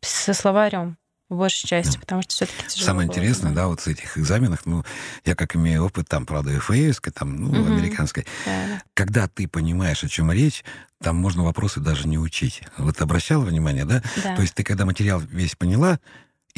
со словарем в большей части, да. потому что все-таки тяжело. Самое было, интересное, да. вот с этих экзаменах, ну, я как имею опыт, там, правда, ФАС, там, ну, угу. американской, да. когда ты понимаешь, о чем речь, там можно вопросы даже не учить. Вот обращала внимание, да? да? То есть ты, когда материал весь поняла,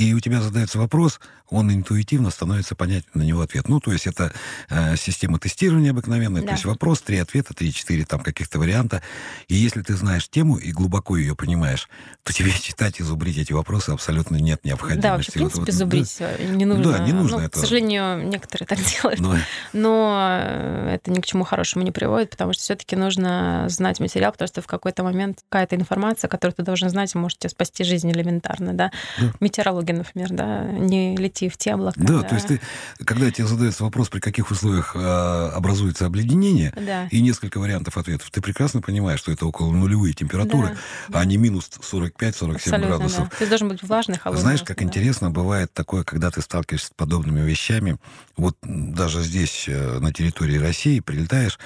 и у тебя задается вопрос, он интуитивно становится понятен на него ответ. Ну, то есть это э, система тестирования обыкновенная, да. то есть вопрос, три ответа, три-четыре там каких-то варианта. И если ты знаешь тему и глубоко ее понимаешь, то тебе читать и зубрить эти вопросы абсолютно нет необходимости. Да, вообще, в принципе, вот, зубрить да. не нужно. Да, не нужно ну, это. К сожалению, некоторые так делают. Но... Но э, это ни к чему хорошему не приводит, потому что все-таки нужно знать материал, потому что в какой-то момент какая-то информация, которую ты должен знать, может тебе спасти жизнь элементарно, да. да. Метеорология, например, да, не лети в те облака. Да, да. то есть ты, когда тебе задается вопрос, при каких условиях э, образуется обледенение, да. и несколько вариантов ответов, ты прекрасно понимаешь, что это около нулевые температуры, да. а не минус 45-47 градусов. Да. Ты должен быть влажный, холодный. Знаешь, как да. интересно бывает такое, когда ты сталкиваешься с подобными вещами, вот даже здесь, э, на территории России, прилетаешь,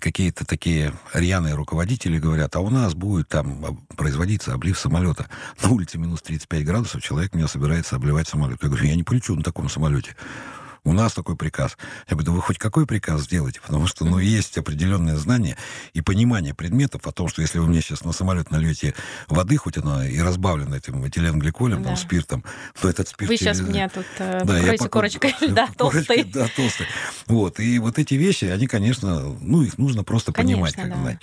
какие-то такие рьяные руководители говорят, а у нас будет там производиться облив самолета. На улице минус 35 градусов, человек меня собирается обливать самолет. Я говорю, я не полечу на таком самолете. У нас такой приказ. Я говорю, да вы хоть какой приказ сделаете? Потому что, ну, есть определенное знание и понимание предметов о том, что если вы мне сейчас на самолет нальете воды, хоть она и разбавлена этим этиленгликолем, да. там, спиртом, то этот спирт... Вы сейчас мне тут э, да, покройте корочкой льда толстой. Да, толстой. Вот, и вот эти вещи, они, конечно, ну, их нужно просто конечно, понимать, как да. знать.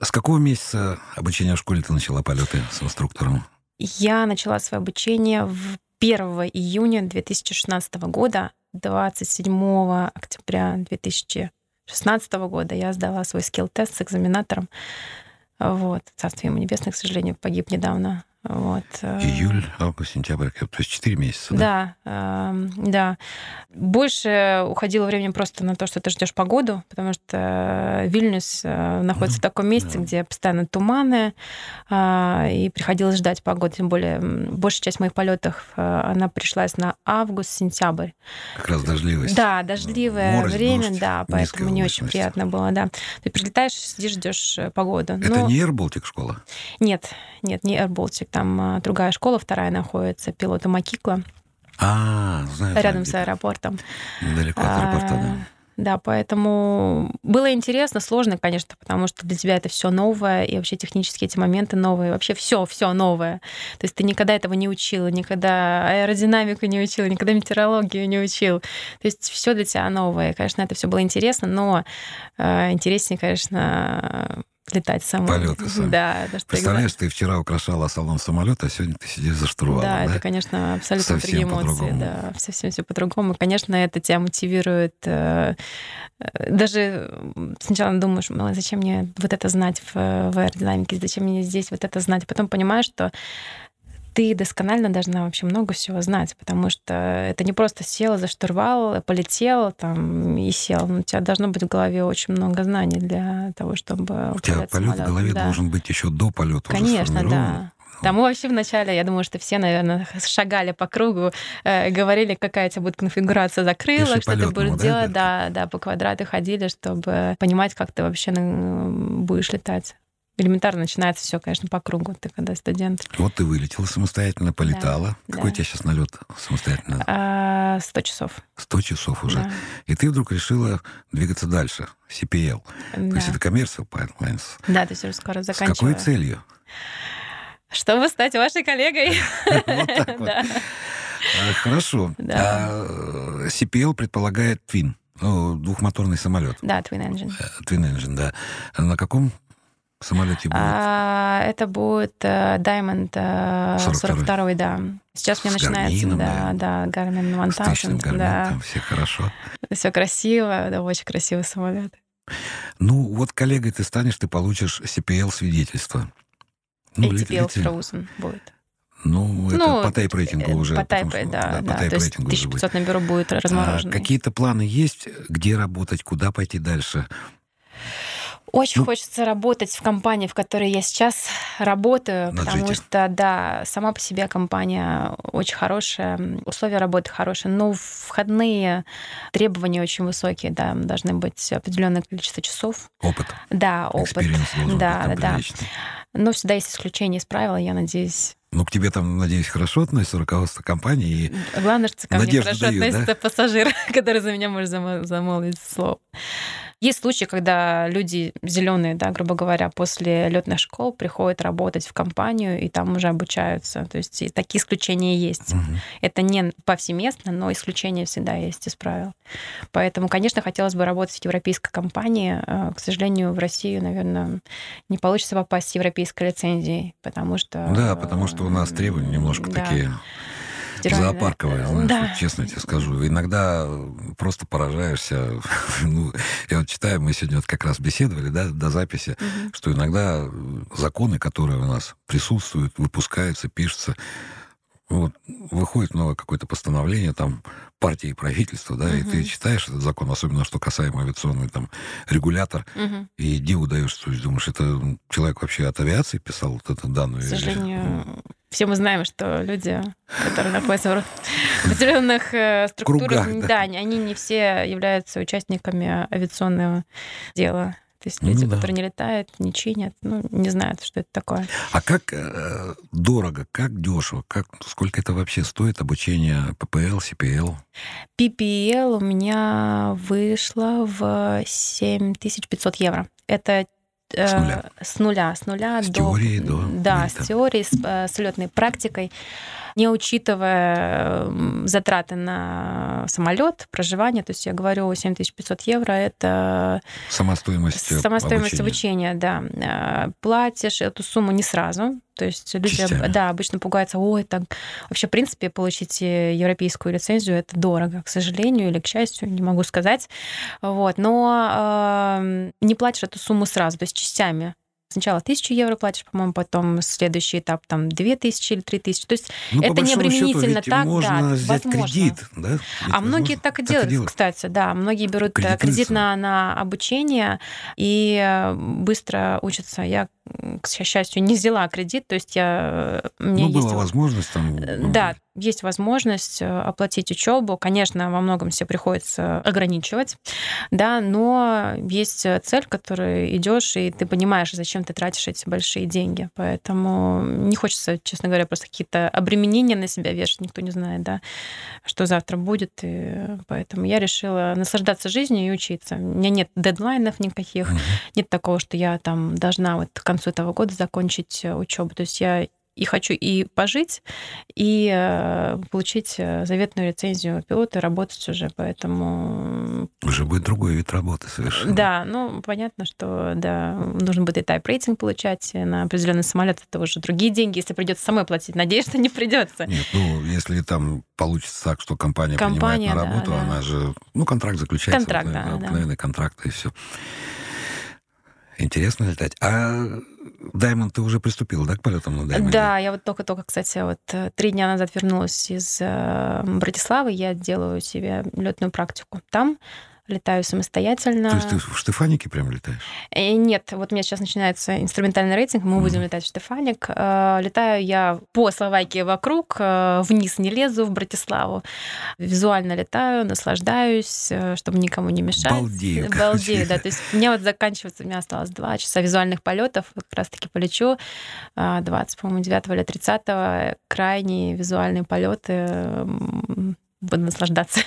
С какого месяца обучения в школе ты начала полеты с инструктором? Я начала свое обучение в 1 июня 2016 года 27 октября 2016 года я сдала свой скилл-тест с экзаменатором. Вот. Царствие ему небесное, к сожалению, погиб недавно вот. Э, Июль, август, сентябрь, то есть 4 месяца. Да, да. Э, да. Больше уходило времени просто на то, что ты ждешь погоду, потому что Вильнюс э, находится mm-hmm. в таком месте, да. где постоянно туманы, э, и приходилось ждать погоду. Тем более, большая часть моих полетов она пришлась на август-сентябрь. Как раз дождливость. Да, дождливое Морось, время, дождь, да, поэтому не очень приятно было, да. Ты прилетаешь, сидишь, ждешь погоду. Это Но... не Air Baltic школа? Нет, нет, не Air Baltic там а, другая школа, вторая находится, пилота Макикла. А, знаю. Рядом с аэропортом. Далеко от аэропорта, а, да. Да, поэтому было интересно, сложно, конечно, потому что для тебя это все новое, и вообще технически эти моменты новые, вообще все, все новое. То есть ты никогда этого не учил, никогда аэродинамику не учил, никогда метеорологию не учил. То есть все для тебя новое. Конечно, это все было интересно, но э, интереснее, конечно, летать самой. Полеты сами. Да. потому что Представляешь, ты вчера украшала салон самолета, а сегодня ты сидишь за штурвалом. Да, Да, это, конечно, абсолютно Совсем другие эмоции. по-другому. Да, совсем все по-другому. Конечно, это тебя мотивирует. э, э, Даже сначала думаешь, «Мало, зачем мне вот это знать в, в аэродинамике, зачем мне здесь вот это знать. Потом понимаешь, что ты досконально должна вообще много всего знать, потому что это не просто сел за штурвал, полетел там и сел. У тебя должно быть в голове очень много знаний для того, чтобы У тебя полет в самолётом. голове Да. должен быть еще до полета. Конечно, да. Там мы вообще вначале, я думаю, что все, наверное, шагали по кругу, э, говорили, какая у тебя будет конфигурация закрылок, что ты будешь да, делать. это? Да, да, по квадрату ходили, чтобы понимать, как ты вообще будешь летать. Элементарно начинается все, конечно, по кругу, ты когда студент. Вот ты вылетела самостоятельно, полетала. Да, Какой у да. тебя сейчас налет самостоятельно? А, 100 часов. 100 часов уже. Да, И ты вдруг решила двигаться дальше, CPL. То есть да. это Commercial Pipelines. Да, то есть уже скоро С какой заканчиваю. целью? Чтобы стать вашей коллегой. Вот так вот. Да. А, Хорошо. Да. А, CPL предполагает Twin, ну, двухмоторный самолет. Да, Twin Engine. Э, Twin Engine, да. На каком самолете будет? А, это будет э, Diamond э, 42-й. 42 да. Сейчас С начинается, да, да, Garmin 1000, Garmin, да. там все хорошо. Все красиво, да, очень красивый самолет. Ну, вот коллегой ты станешь, ты получишь CPL-свидетельство. Ну, ATPL лет- Frozen будет. Ну, это Ну, по тайп-рейтингу Э, уже. По тайпе, что- да, по да. То есть тайп-рейтингу уже будет. 1500 на бюро будет А размороженный. какие-то планы есть, где работать, куда пойти дальше? Очень Ну- хочется работать в компании, в которой я сейчас работаю, На потому что, да, сама по себе компания очень хорошая, условия работы хорошие, но входные требования очень высокие, да, должны быть определенное количество часов. Опыт, Да, опыт. Да, да. приличный. Но всегда есть исключения из правил, я надеюсь. Ну, к тебе там, надеюсь, хорошо относится руководство компании. И... Главное, что ко мне хорошо дают, да? относится пассажир, который за меня может зам- замолвить слово. Есть случаи, когда люди зеленые, да, грубо говоря, после летных школ приходят работать в компанию и там уже обучаются. То есть такие исключения есть. Мгм. Это не повсеместно, но исключения всегда есть из правил. Поэтому, конечно, хотелось бы работать в европейской компании. Э, К сожалению, в Россию, наверное, не получится попасть с европейской лицензией, потому что... Да, потому что у нас требования немножко Да. такие зоопарковые, знаешь, Да. вот честно тебе скажу. Иногда просто поражаешься. ну, я вот читаю, мы сегодня вот как раз беседовали, да, до записи, Мгм. что иногда законы, которые у нас присутствуют, выпускаются, пишутся, вот, выходит новое какое-то постановление там партии и правительства, да, и ты читаешь этот закон, особенно что касаемо авиационный там регулятор, Мгм. и диву даешь, то есть думаешь, это человек вообще от авиации писал вот эту данную? К сожалению, все мы знаем, что люди, которые находятся в определенных э, структурах, Кругах, да. да, они не все являются участниками авиационного дела. То есть Ну люди, да. которые не летают, не чинят, ну, не знают, что это такое. А как э, дорого, как дешево, как, сколько это вообще стоит обучение ППЛ, СПЛ? PPL у меня вышло в 7500 евро. Это С нуля. С нуля, с нуля С до... теорией до Да, вылета. с теорией, с, э, с летной практикой. Не учитывая затраты на самолет, проживание, то есть я говорю 7500 евро, это Сама стоимость э, Сама стоимость обучения. обучения, да. Э, Платишь эту сумму не сразу. То есть люди, Частями. да, обычно пугаются, ой, так... Вообще, в принципе, получить э, европейскую лицензию это дорого, к сожалению или к счастью, не могу сказать. Вот. Но э, не платишь эту сумму сразу, то есть частями. Сначала 1000 евро платишь, по-моему, потом следующий этап там 2000 или 3000. То есть Ну, это не счету, обременительно так, можно да, взять возможно. кредит, да? Ведь А многие возможно, так и делают, кстати, да. Многие берут э, кредит на, на обучение и э, быстро учатся. Я, к счастью, не взяла кредит, то есть я... э, меня Ну, есть была возможность там... Ну, Да, есть возможность э, оплатить учебу. Конечно, во многом все приходится ограничивать, да, но есть э, цель, к которой идешь, и ты понимаешь, зачем ты тратишь эти большие деньги. Поэтому не хочется, честно говоря, просто какие-то обременения на себя вешать. Никто не знает, да, что завтра будет. И поэтому я решила наслаждаться жизнью и учиться. У меня нет дедлайнов никаких, нет такого, что я там должна вот к концу этого года закончить учебу. То есть я и хочу и пожить, и э, получить э, заветную лицензию пилота и работать уже, поэтому... Уже будет другой вид работы совершенно. Да, ну, понятно, что, да, нужно будет и тайп-рейтинг получать на определенный самолет, это уже другие деньги, если придется самой платить. Надеюсь, что не придется. Нет, ну, если там получится так, что компания, Компания, принимает на работу, да, да. она же, ну, контракт заключается. Контракт, да, обыкновенный, да. контракт, и все. Интересно летать. А Даймонд ты уже приступил, да, к полетам на Даймонде? Да, я вот только-только, кстати, вот э, три дня назад вернулась из э, Братиславы. Я делаю себе летную практику там, летаю самостоятельно. То есть ты в Штефанике прям летаешь? Э, Нет, вот у меня сейчас начинается инструментальный рейтинг, мы будем летать в Штефаник. Э, Летаю я по Словакии вокруг, э, вниз не лезу в Братиславу. Визуально летаю, наслаждаюсь, чтобы никому не мешать. Балдею. Балдею, да. То есть у меня вот заканчивается, у меня осталось два часа визуальных полетов, как раз-таки полечу э, 20, по-моему, 9 или 30 крайние визуальные полеты. Наслаждаться.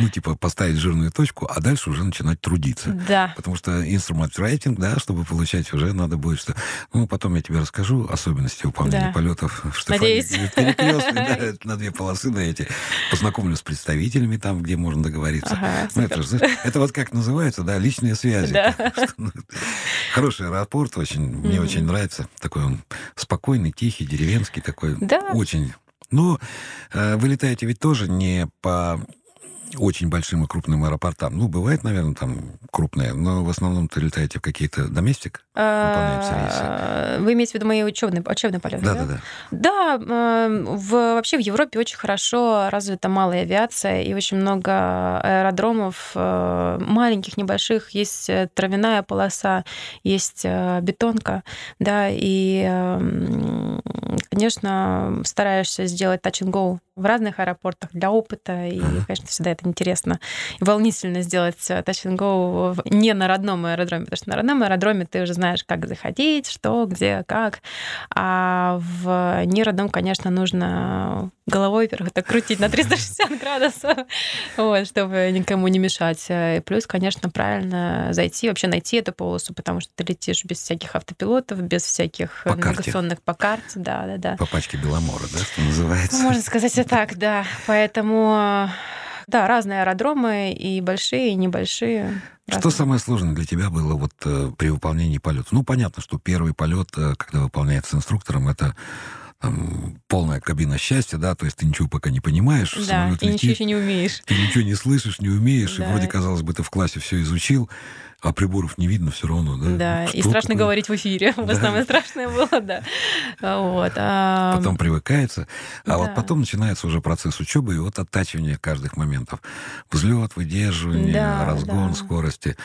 Ну, типа, поставить жирную точку, а дальше уже начинать трудиться. Да. Потому что инструмент рейтинг, да, чтобы получать, уже надо будет, что... Ну, потом я тебе расскажу особенности выполнения Да. полетов в Надеюсь. Штефанике. Перекрестные, да, на две полосы на эти. Познакомлю с представителями там, где можно договориться. Ага, Ну, это, же, это вот как называется, да, личные связи. Да. Ну, Хороший аэропорт, очень, мне Мгм. очень нравится. Такой он спокойный, тихий, деревенский такой. Да. Очень. Но э, вы летаете ведь тоже не по очень большим и крупным аэропортам. Ну, бывает, наверное, там крупные, но в основном ты летаете в какие-то доместик. А, Вы имеете в виду мои учебные, учебные полеты? Да-да-да. Да, э, в, вообще в Европе очень хорошо развита малая авиация и очень много аэродромов э, маленьких, небольших. Есть э, травяная полоса, есть э, бетонка, да, и, э, м, конечно, стараешься сделать touch and go в разных аэропортах для опыта, и, конечно, всегда это интересно и волнительно сделать э, touch and go не на родном аэродроме, потому что на родном аэродроме ты уже знаешь, как заходить, что, где, как. А в неродном, конечно, нужно головой, во-первых, так крутить на 360 градусов, вот, чтобы никому не мешать. И плюс, конечно, правильно зайти, вообще найти эту полосу, потому что ты летишь без всяких автопилотов, без всяких По карте. навигационных по карте, да, да, да. По пачке Беломора, да, что называется. Можно сказать и так, да. Поэтому, да, разные аэродромы, и большие, и небольшие. Что разные. самое сложное для тебя было вот э, при выполнении полета? Ну, понятно, что первый полет, э, когда выполняется инструктором, это там, полная кабина счастья, да, то есть ты ничего пока не понимаешь, Да, самолет и ничего летит, еще не умеешь. ты ничего не слышишь, не умеешь, и Да. вроде, казалось бы, ты в классе все изучил, а приборов не видно все равно, да? Да, и Что страшно такое? говорить в эфире. Вот Да. самое страшное было, да. Вот. а, Потом привыкается, а вот да. потом начинается уже процесс учебы и вот оттачивание каждых моментов. Взлет, выдерживание, Да, разгон да. скорости.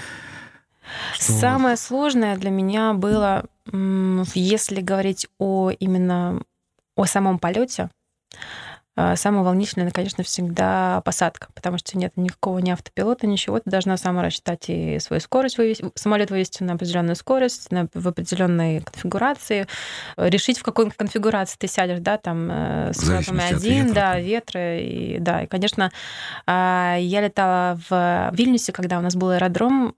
Что? Самое сложное для меня было, если говорить о именно о самом полете, а, самое волнительное, конечно, всегда посадка, потому что нет никакого ни автопилота, ничего. Ты должна сама рассчитать и свою скорость, вывести, самолет вывести на определенную скорость, на, в определенной конфигурации, э, решить, в какой конфигурации ты сядешь, да, там э, с от один, ветра, да, ветры, и, да, и, конечно, а, я летала в Вильнюсе, когда у нас был аэродром,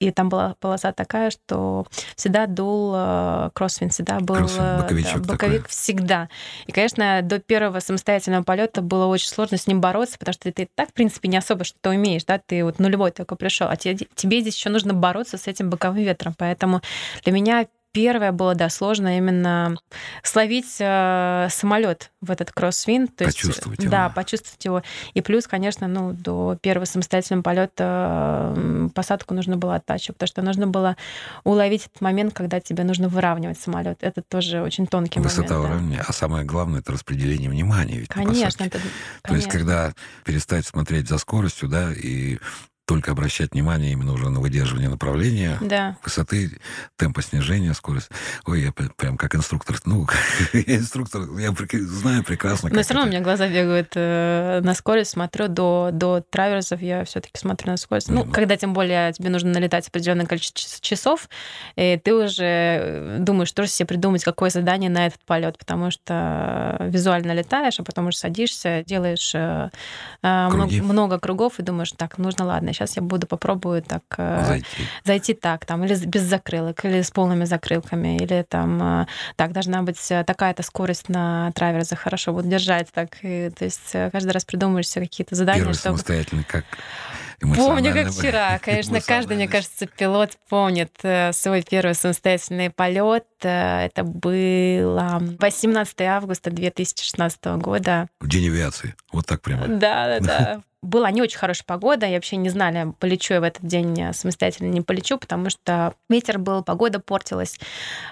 и там была полоса такая, что всегда дул э, кроссвинд, всегда был Кроссвинд, э, боковичок да, боковик такой. всегда. И, конечно, до первого самостоятельного полета было очень сложно с ним бороться, потому что ты и так, в принципе, не особо что-то умеешь, да, ты вот нулевой только пришел, а тебе, тебе здесь еще нужно бороться с этим боковым ветром. Поэтому для меня первое было, да, сложно именно словить э, самолет в этот кроссвинд. то есть, Почувствовать его. Да, почувствовать его. И плюс, конечно, ну, до первого самостоятельного полета м, посадку нужно было оттачивать, потому что нужно было уловить этот момент, когда тебе нужно выравнивать самолет. Это тоже очень тонкий Высота момент. да. уровня. А самое главное, это распределение внимания. Ведь Конечно, это, То есть, конечно. когда перестать смотреть за скоростью, да, и только обращать внимание именно уже на выдерживание направления, Да. высоты, темпа снижения, скорость. Ой, я пр- прям как инструктор. Ну, я инструктор, я знаю прекрасно, Но все равно у меня глаза бегают э, на скорость, смотрю до, до траверсов, я все-таки смотрю на скорость. Ну, Мгм. когда тем более тебе нужно налетать определенное количество час- часов, и ты уже э, думаешь, что же себе придумать, какое задание на этот полет, потому что визуально летаешь, а потом уже садишься, делаешь э, Круги. много кругов и думаешь, так, нужно, ладно, сейчас я буду попробую так э, Зайти. зайти так, там, или без закрылок, или с полными закрылками, или там, э, так, должна быть э, такая-то скорость на траверзе, хорошо, буду держать так. И, то есть каждый раз придумываешь себе какие-то задания, Первый чтобы... самостоятельный, как Помню, как вчера. Конечно, каждый, мне кажется, пилот помнит свой первый самостоятельный полет. Э, Это было 18 августа 2016 года. В день авиации. Вот так прямо. Да, да, да. Была не очень хорошая погода, и вообще не знали, полечу я в этот день э, самостоятельно, не полечу, потому что ветер был, погода портилась,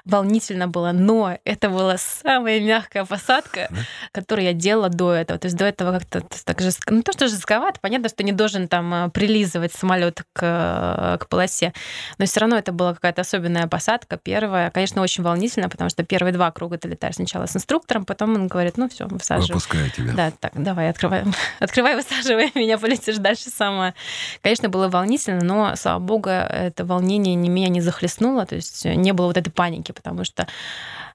волнительно было, но это была самая мягкая посадка, Да? которую я делала до этого. То есть до этого как-то так же, ну то, что жестковато, понятно, что не должен там э, прилизывать самолет к, к полосе, но все равно это была какая-то особенная посадка, первая. Конечно, очень волнительно, потому что первые два круга ты летаешь сначала с инструктором, потом он говорит, ну все, высаживай. Выпускаю тебя. Да, так, давай, открывай, открывай, высаживай меня, полетишь дальше сама. Конечно, было волнительно, но, слава богу, это волнение не меня не захлестнуло, то есть не было вот этой паники, потому что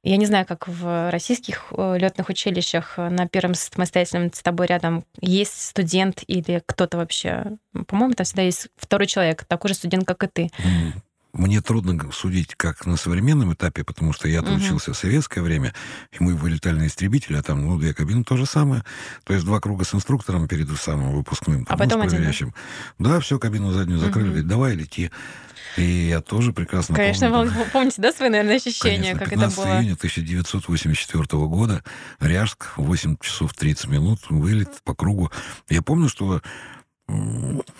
я не знаю, как в российских летных училищах на первом самостоятельном с тобой рядом есть студент или кто-то вообще. По-моему, там всегда есть второй человек, такой же студент, как и ты. М, Мне трудно судить, как на современном этапе, потому что я-то Мгм. учился в советское время, и мы вылетали на истребителе, а там, ну, две кабины то же самое. То есть два круга с инструктором перед самым выпускным, там, А потом ну, с один, да? Да, все, кабину заднюю закрыли, Мгм. говорит, давай лети. И я тоже прекрасно Конечно, помню. вы помните, да, свои, наверное, ощущения, Конечно, как 15 это было? июня 1984 года, Ряжск, 8 часов 30 минут, вылет по кругу. Я помню, что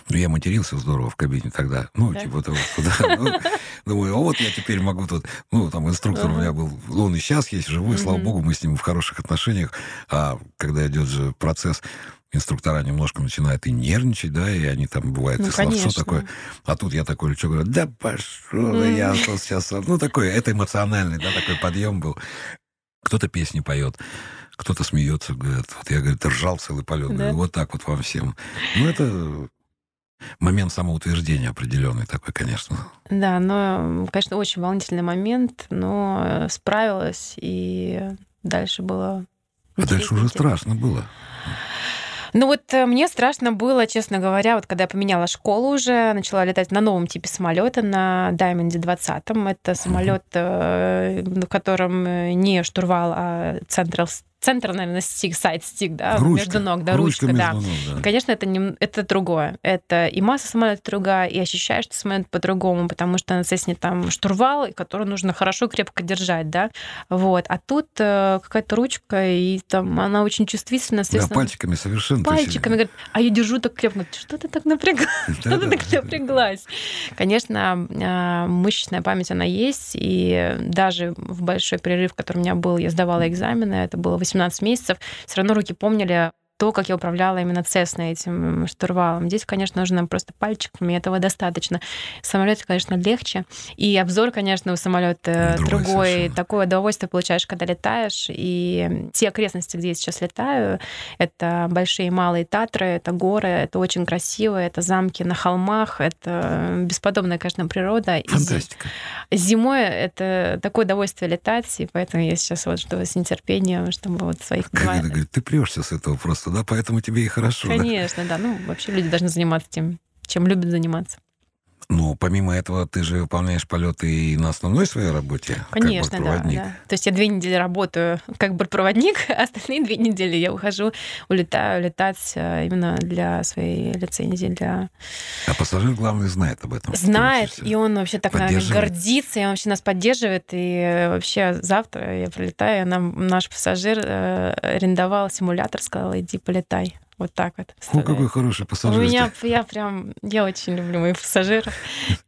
я матерился здорово в кабине тогда. Ну, Да? типа того, да, ну, думаю, а вот я теперь могу тут... Ну, там инструктор у меня был, он и сейчас есть живой, слава Мгм. богу, мы с ним в хороших отношениях. А когда идет же процесс, инструктора немножко начинают и нервничать, да, и они там, бывает, Ну, и словцо конечно. такое. А тут я такой лечу, говорю, да пошел, да я сейчас... Ну, такой, это эмоциональный, да, такой подъем был. Кто-то песни поет, кто-то смеется, говорит, вот я, говорит, ржал целый полет. Да. Говорю, вот так вот вам всем. Ну, это момент самоутверждения определенный такой, конечно. Да, но, конечно, очень волнительный момент, но э, справилась, и дальше было... А дальше уже страшно было. Ну вот э, мне страшно было, честно говоря, вот когда я поменяла школу уже, начала летать на новом типе самолета, на Diamond 20. Это самолет, э, в котором не штурвал, а центр, центр наверное, стик, сайд стик, да, Ручка. между ног, да, ручка, между да. ног, да. Конечно, это, не, это другое. Это и масса самолета другая, и ощущаешь ты самолет по-другому, потому что на Цесне там штурвал, который нужно хорошо крепко держать, да. Вот. А тут э, какая-то ручка, и там она очень чувствительна, Да, пальчиками совершенно. пальчиками, говорит, а я держу так крепко. Что ты так напряглась? Что ты так напряглась? Конечно, а, мышечная память, она есть, и даже в большой перерыв, который у меня был, я сдавала экзамены, это было 18 месяцев, все равно руки помнили то, как я управляла именно Цесной этим штурвалом. Здесь, конечно, нужно просто пальчиками, этого достаточно. В самолете, конечно, легче. И обзор, конечно, у самолета Другой другой. совершенно. Такое удовольствие получаешь, когда летаешь. И те окрестности, где я сейчас летаю, это большие и малые Татры, это горы, это очень красиво, это замки на холмах, это бесподобная, конечно, природа. И Фантастика. Зимой это такое удовольствие летать, и поэтому я сейчас вот жду с нетерпением, чтобы вот своих это говорит, ты прешься с этого просто, да, поэтому тебе и хорошо. Конечно, да. Ну, вообще люди должны заниматься тем, чем любят заниматься. Ну, помимо этого, ты же выполняешь полеты и на основной своей работе, Конечно, как да, бортпроводник. да. То есть я две недели работаю как бортпроводник, а остальные две недели я ухожу, улетаю летать э, именно для своей лицензии, для... А пассажир, главный, знает об этом. Знает, и он вообще так, наверное, гордится, и он вообще нас поддерживает. И вообще завтра я прилетаю, нам наш пассажир э, арендовал симулятор, сказал, иди полетай. Вот так вот. О, какой хороший У пассажир. меня, я прям, я очень люблю моих пассажиров.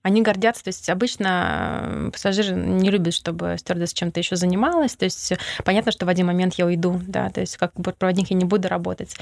Они гордятся, то есть обычно э, пассажиры не любят, чтобы стюардесса чем-то еще занималась, то есть понятно, что в один момент я уйду, да, то есть как бортпроводник я не буду работать,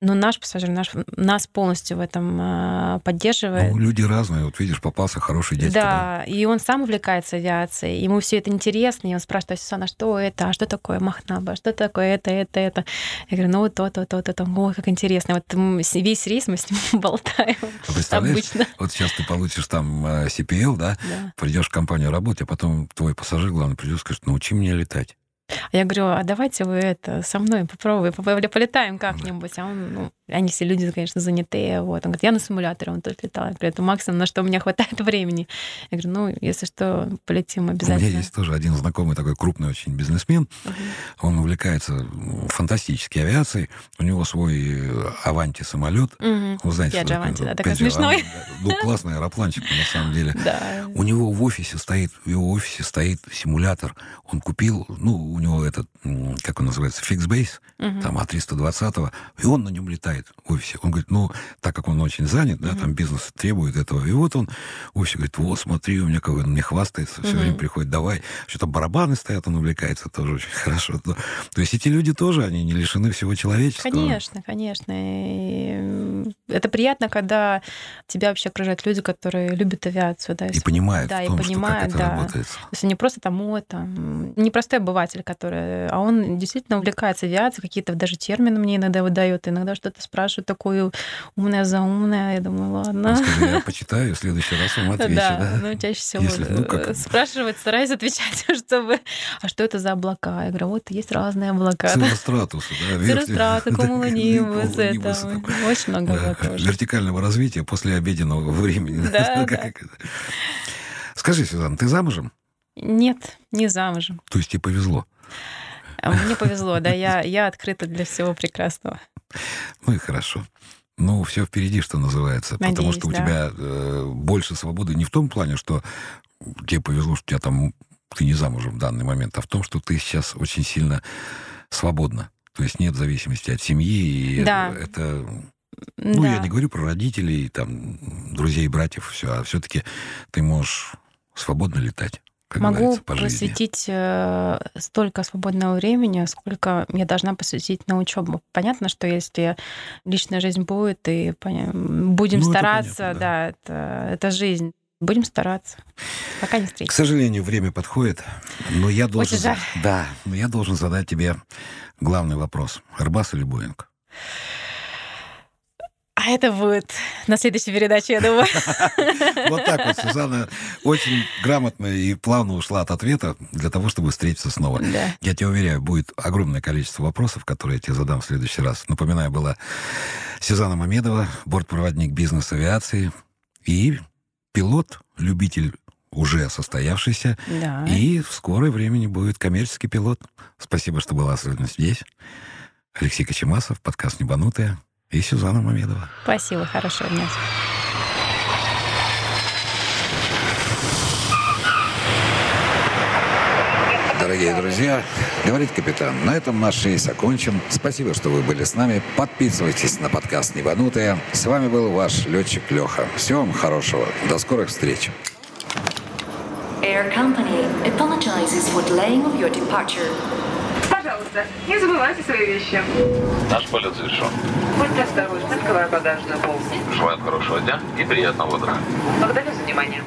но наш пассажир наш, нас полностью в этом э, поддерживает. Ну, люди разные. Вот видишь, попался хороший дядька. Да, и он сам увлекается авиацией, ему все это интересно, и он спрашивает, Сусана, что это, а что такое Махнаба, что такое это, это, это. Я говорю, ну вот то, то, то, то, то, ой, как интересно. Вот м, с- весь рейс мы с ним болтаем представляешь, обычно. вот сейчас ты получишь там э, CPL, да, Да. придешь в компанию работать, а потом твой пассажир, главный, придет и скажет, научи меня летать. А Я говорю, а давайте вы это со мной попробуем, поп- полетаем как-нибудь. А он, ну, Они все люди, конечно, занятые. Вот. Он говорит, я на симуляторе, он тут летал. При этом максимум, на что у меня хватает времени. Я говорю, ну, если что, полетим обязательно. У меня есть тоже один знакомый такой крупный очень бизнесмен. Uh-huh. Он увлекается фантастической авиацией. У него свой Аванти самолет. Uh-huh. Вы знаете, Пять Аванти, да, такой смешной. Ну, классный аэропланчик, на самом деле. Да. У него в офисе стоит, в его офисе стоит симулятор. Он купил, ну, у него этот, как он называется, фиксбейс, uh-huh. там А320, и он на нем летает в офисе. Он говорит, ну, так как он очень занят, да, uh-huh. там бизнес требует этого. И вот он в офисе говорит, вот, смотри, у меня какой он мне хвастается, все uh-huh. время приходит, давай. Что-то барабаны стоят, он увлекается, тоже очень хорошо. То есть эти люди тоже, они не лишены всего человеческого. Конечно, конечно. И это приятно, когда тебя вообще окружают люди, которые любят авиацию. Да, и понимают да, в том, и понимают, что как это да. работает. То есть не просто там, о, там, не простой обыватель, который, а он действительно увлекается авиацией, какие-то даже термины мне иногда выдает, иногда что-то спрашивает такое умное, заумное. Я думаю, ладно. Ну, скажи, я почитаю, в следующий раз вам отвечу. Да, ну чаще всего Если, ну, как... спрашивать, стараюсь отвечать, чтобы... А что это за облака? Я говорю, вот есть разные облака. Циростратус, да? Циростраты, кумулонимус, это. Очень много Вертикального развития после обеденного времени. Да, Скажи, Сюзан, ты замужем? Нет, не замужем. То есть тебе повезло? А мне повезло, да, я, я открыта для всего прекрасного. Ну и хорошо. Ну, все впереди, что называется. Надеюсь, потому что у да. тебя э, больше свободы не в том плане, что тебе повезло, что у тебя там ты не замужем в данный момент, а в том, что ты сейчас очень сильно свободна. То есть нет зависимости от семьи, и да. это ну, да. я не говорю про родителей, там, друзей, братьев, все, а все-таки ты можешь свободно летать. Могу по посвятить э, столько свободного времени, сколько я должна посвятить на учебу. Понятно, что если личная жизнь будет, и будем ну, стараться, это понятно, да, да это, это жизнь. Будем стараться. Пока не встретимся. К сожалению, время подходит, но я должен, Очень жаль. да, но я должен задать тебе главный вопрос: Airbus или Boeing? А это будет на следующей передаче, я думаю. Вот так вот Сюзанна очень грамотно и плавно ушла от ответа для того, чтобы встретиться снова. Да. Я тебя уверяю, будет огромное количество вопросов, которые я тебе задам в следующий раз. Напоминаю, была Сюзанна Мамедова, бортпроводник бизнес-авиации и пилот, любитель уже состоявшийся. Да. И в скорое времени будет коммерческий пилот. Спасибо, что была сегодня здесь. Алексей Кочемасов, подкаст «Небанутые» и Сюзанна Мамедова. Спасибо, хорошего дня. Дорогие друзья, говорит капитан, на этом наш рейс окончен. Спасибо, что вы были с нами. Подписывайтесь на подкаст «Небанутые». С вами был ваш летчик Леха. Всего вам хорошего. До скорых встреч. Air Company apologizes for delaying of your departure. Пожалуйста, не забывайте свои вещи. Наш полет завершен. Будьте осторожны, открывая багажную полку. Желаю хорошего дня и приятного отдыха. Благодарю за внимание.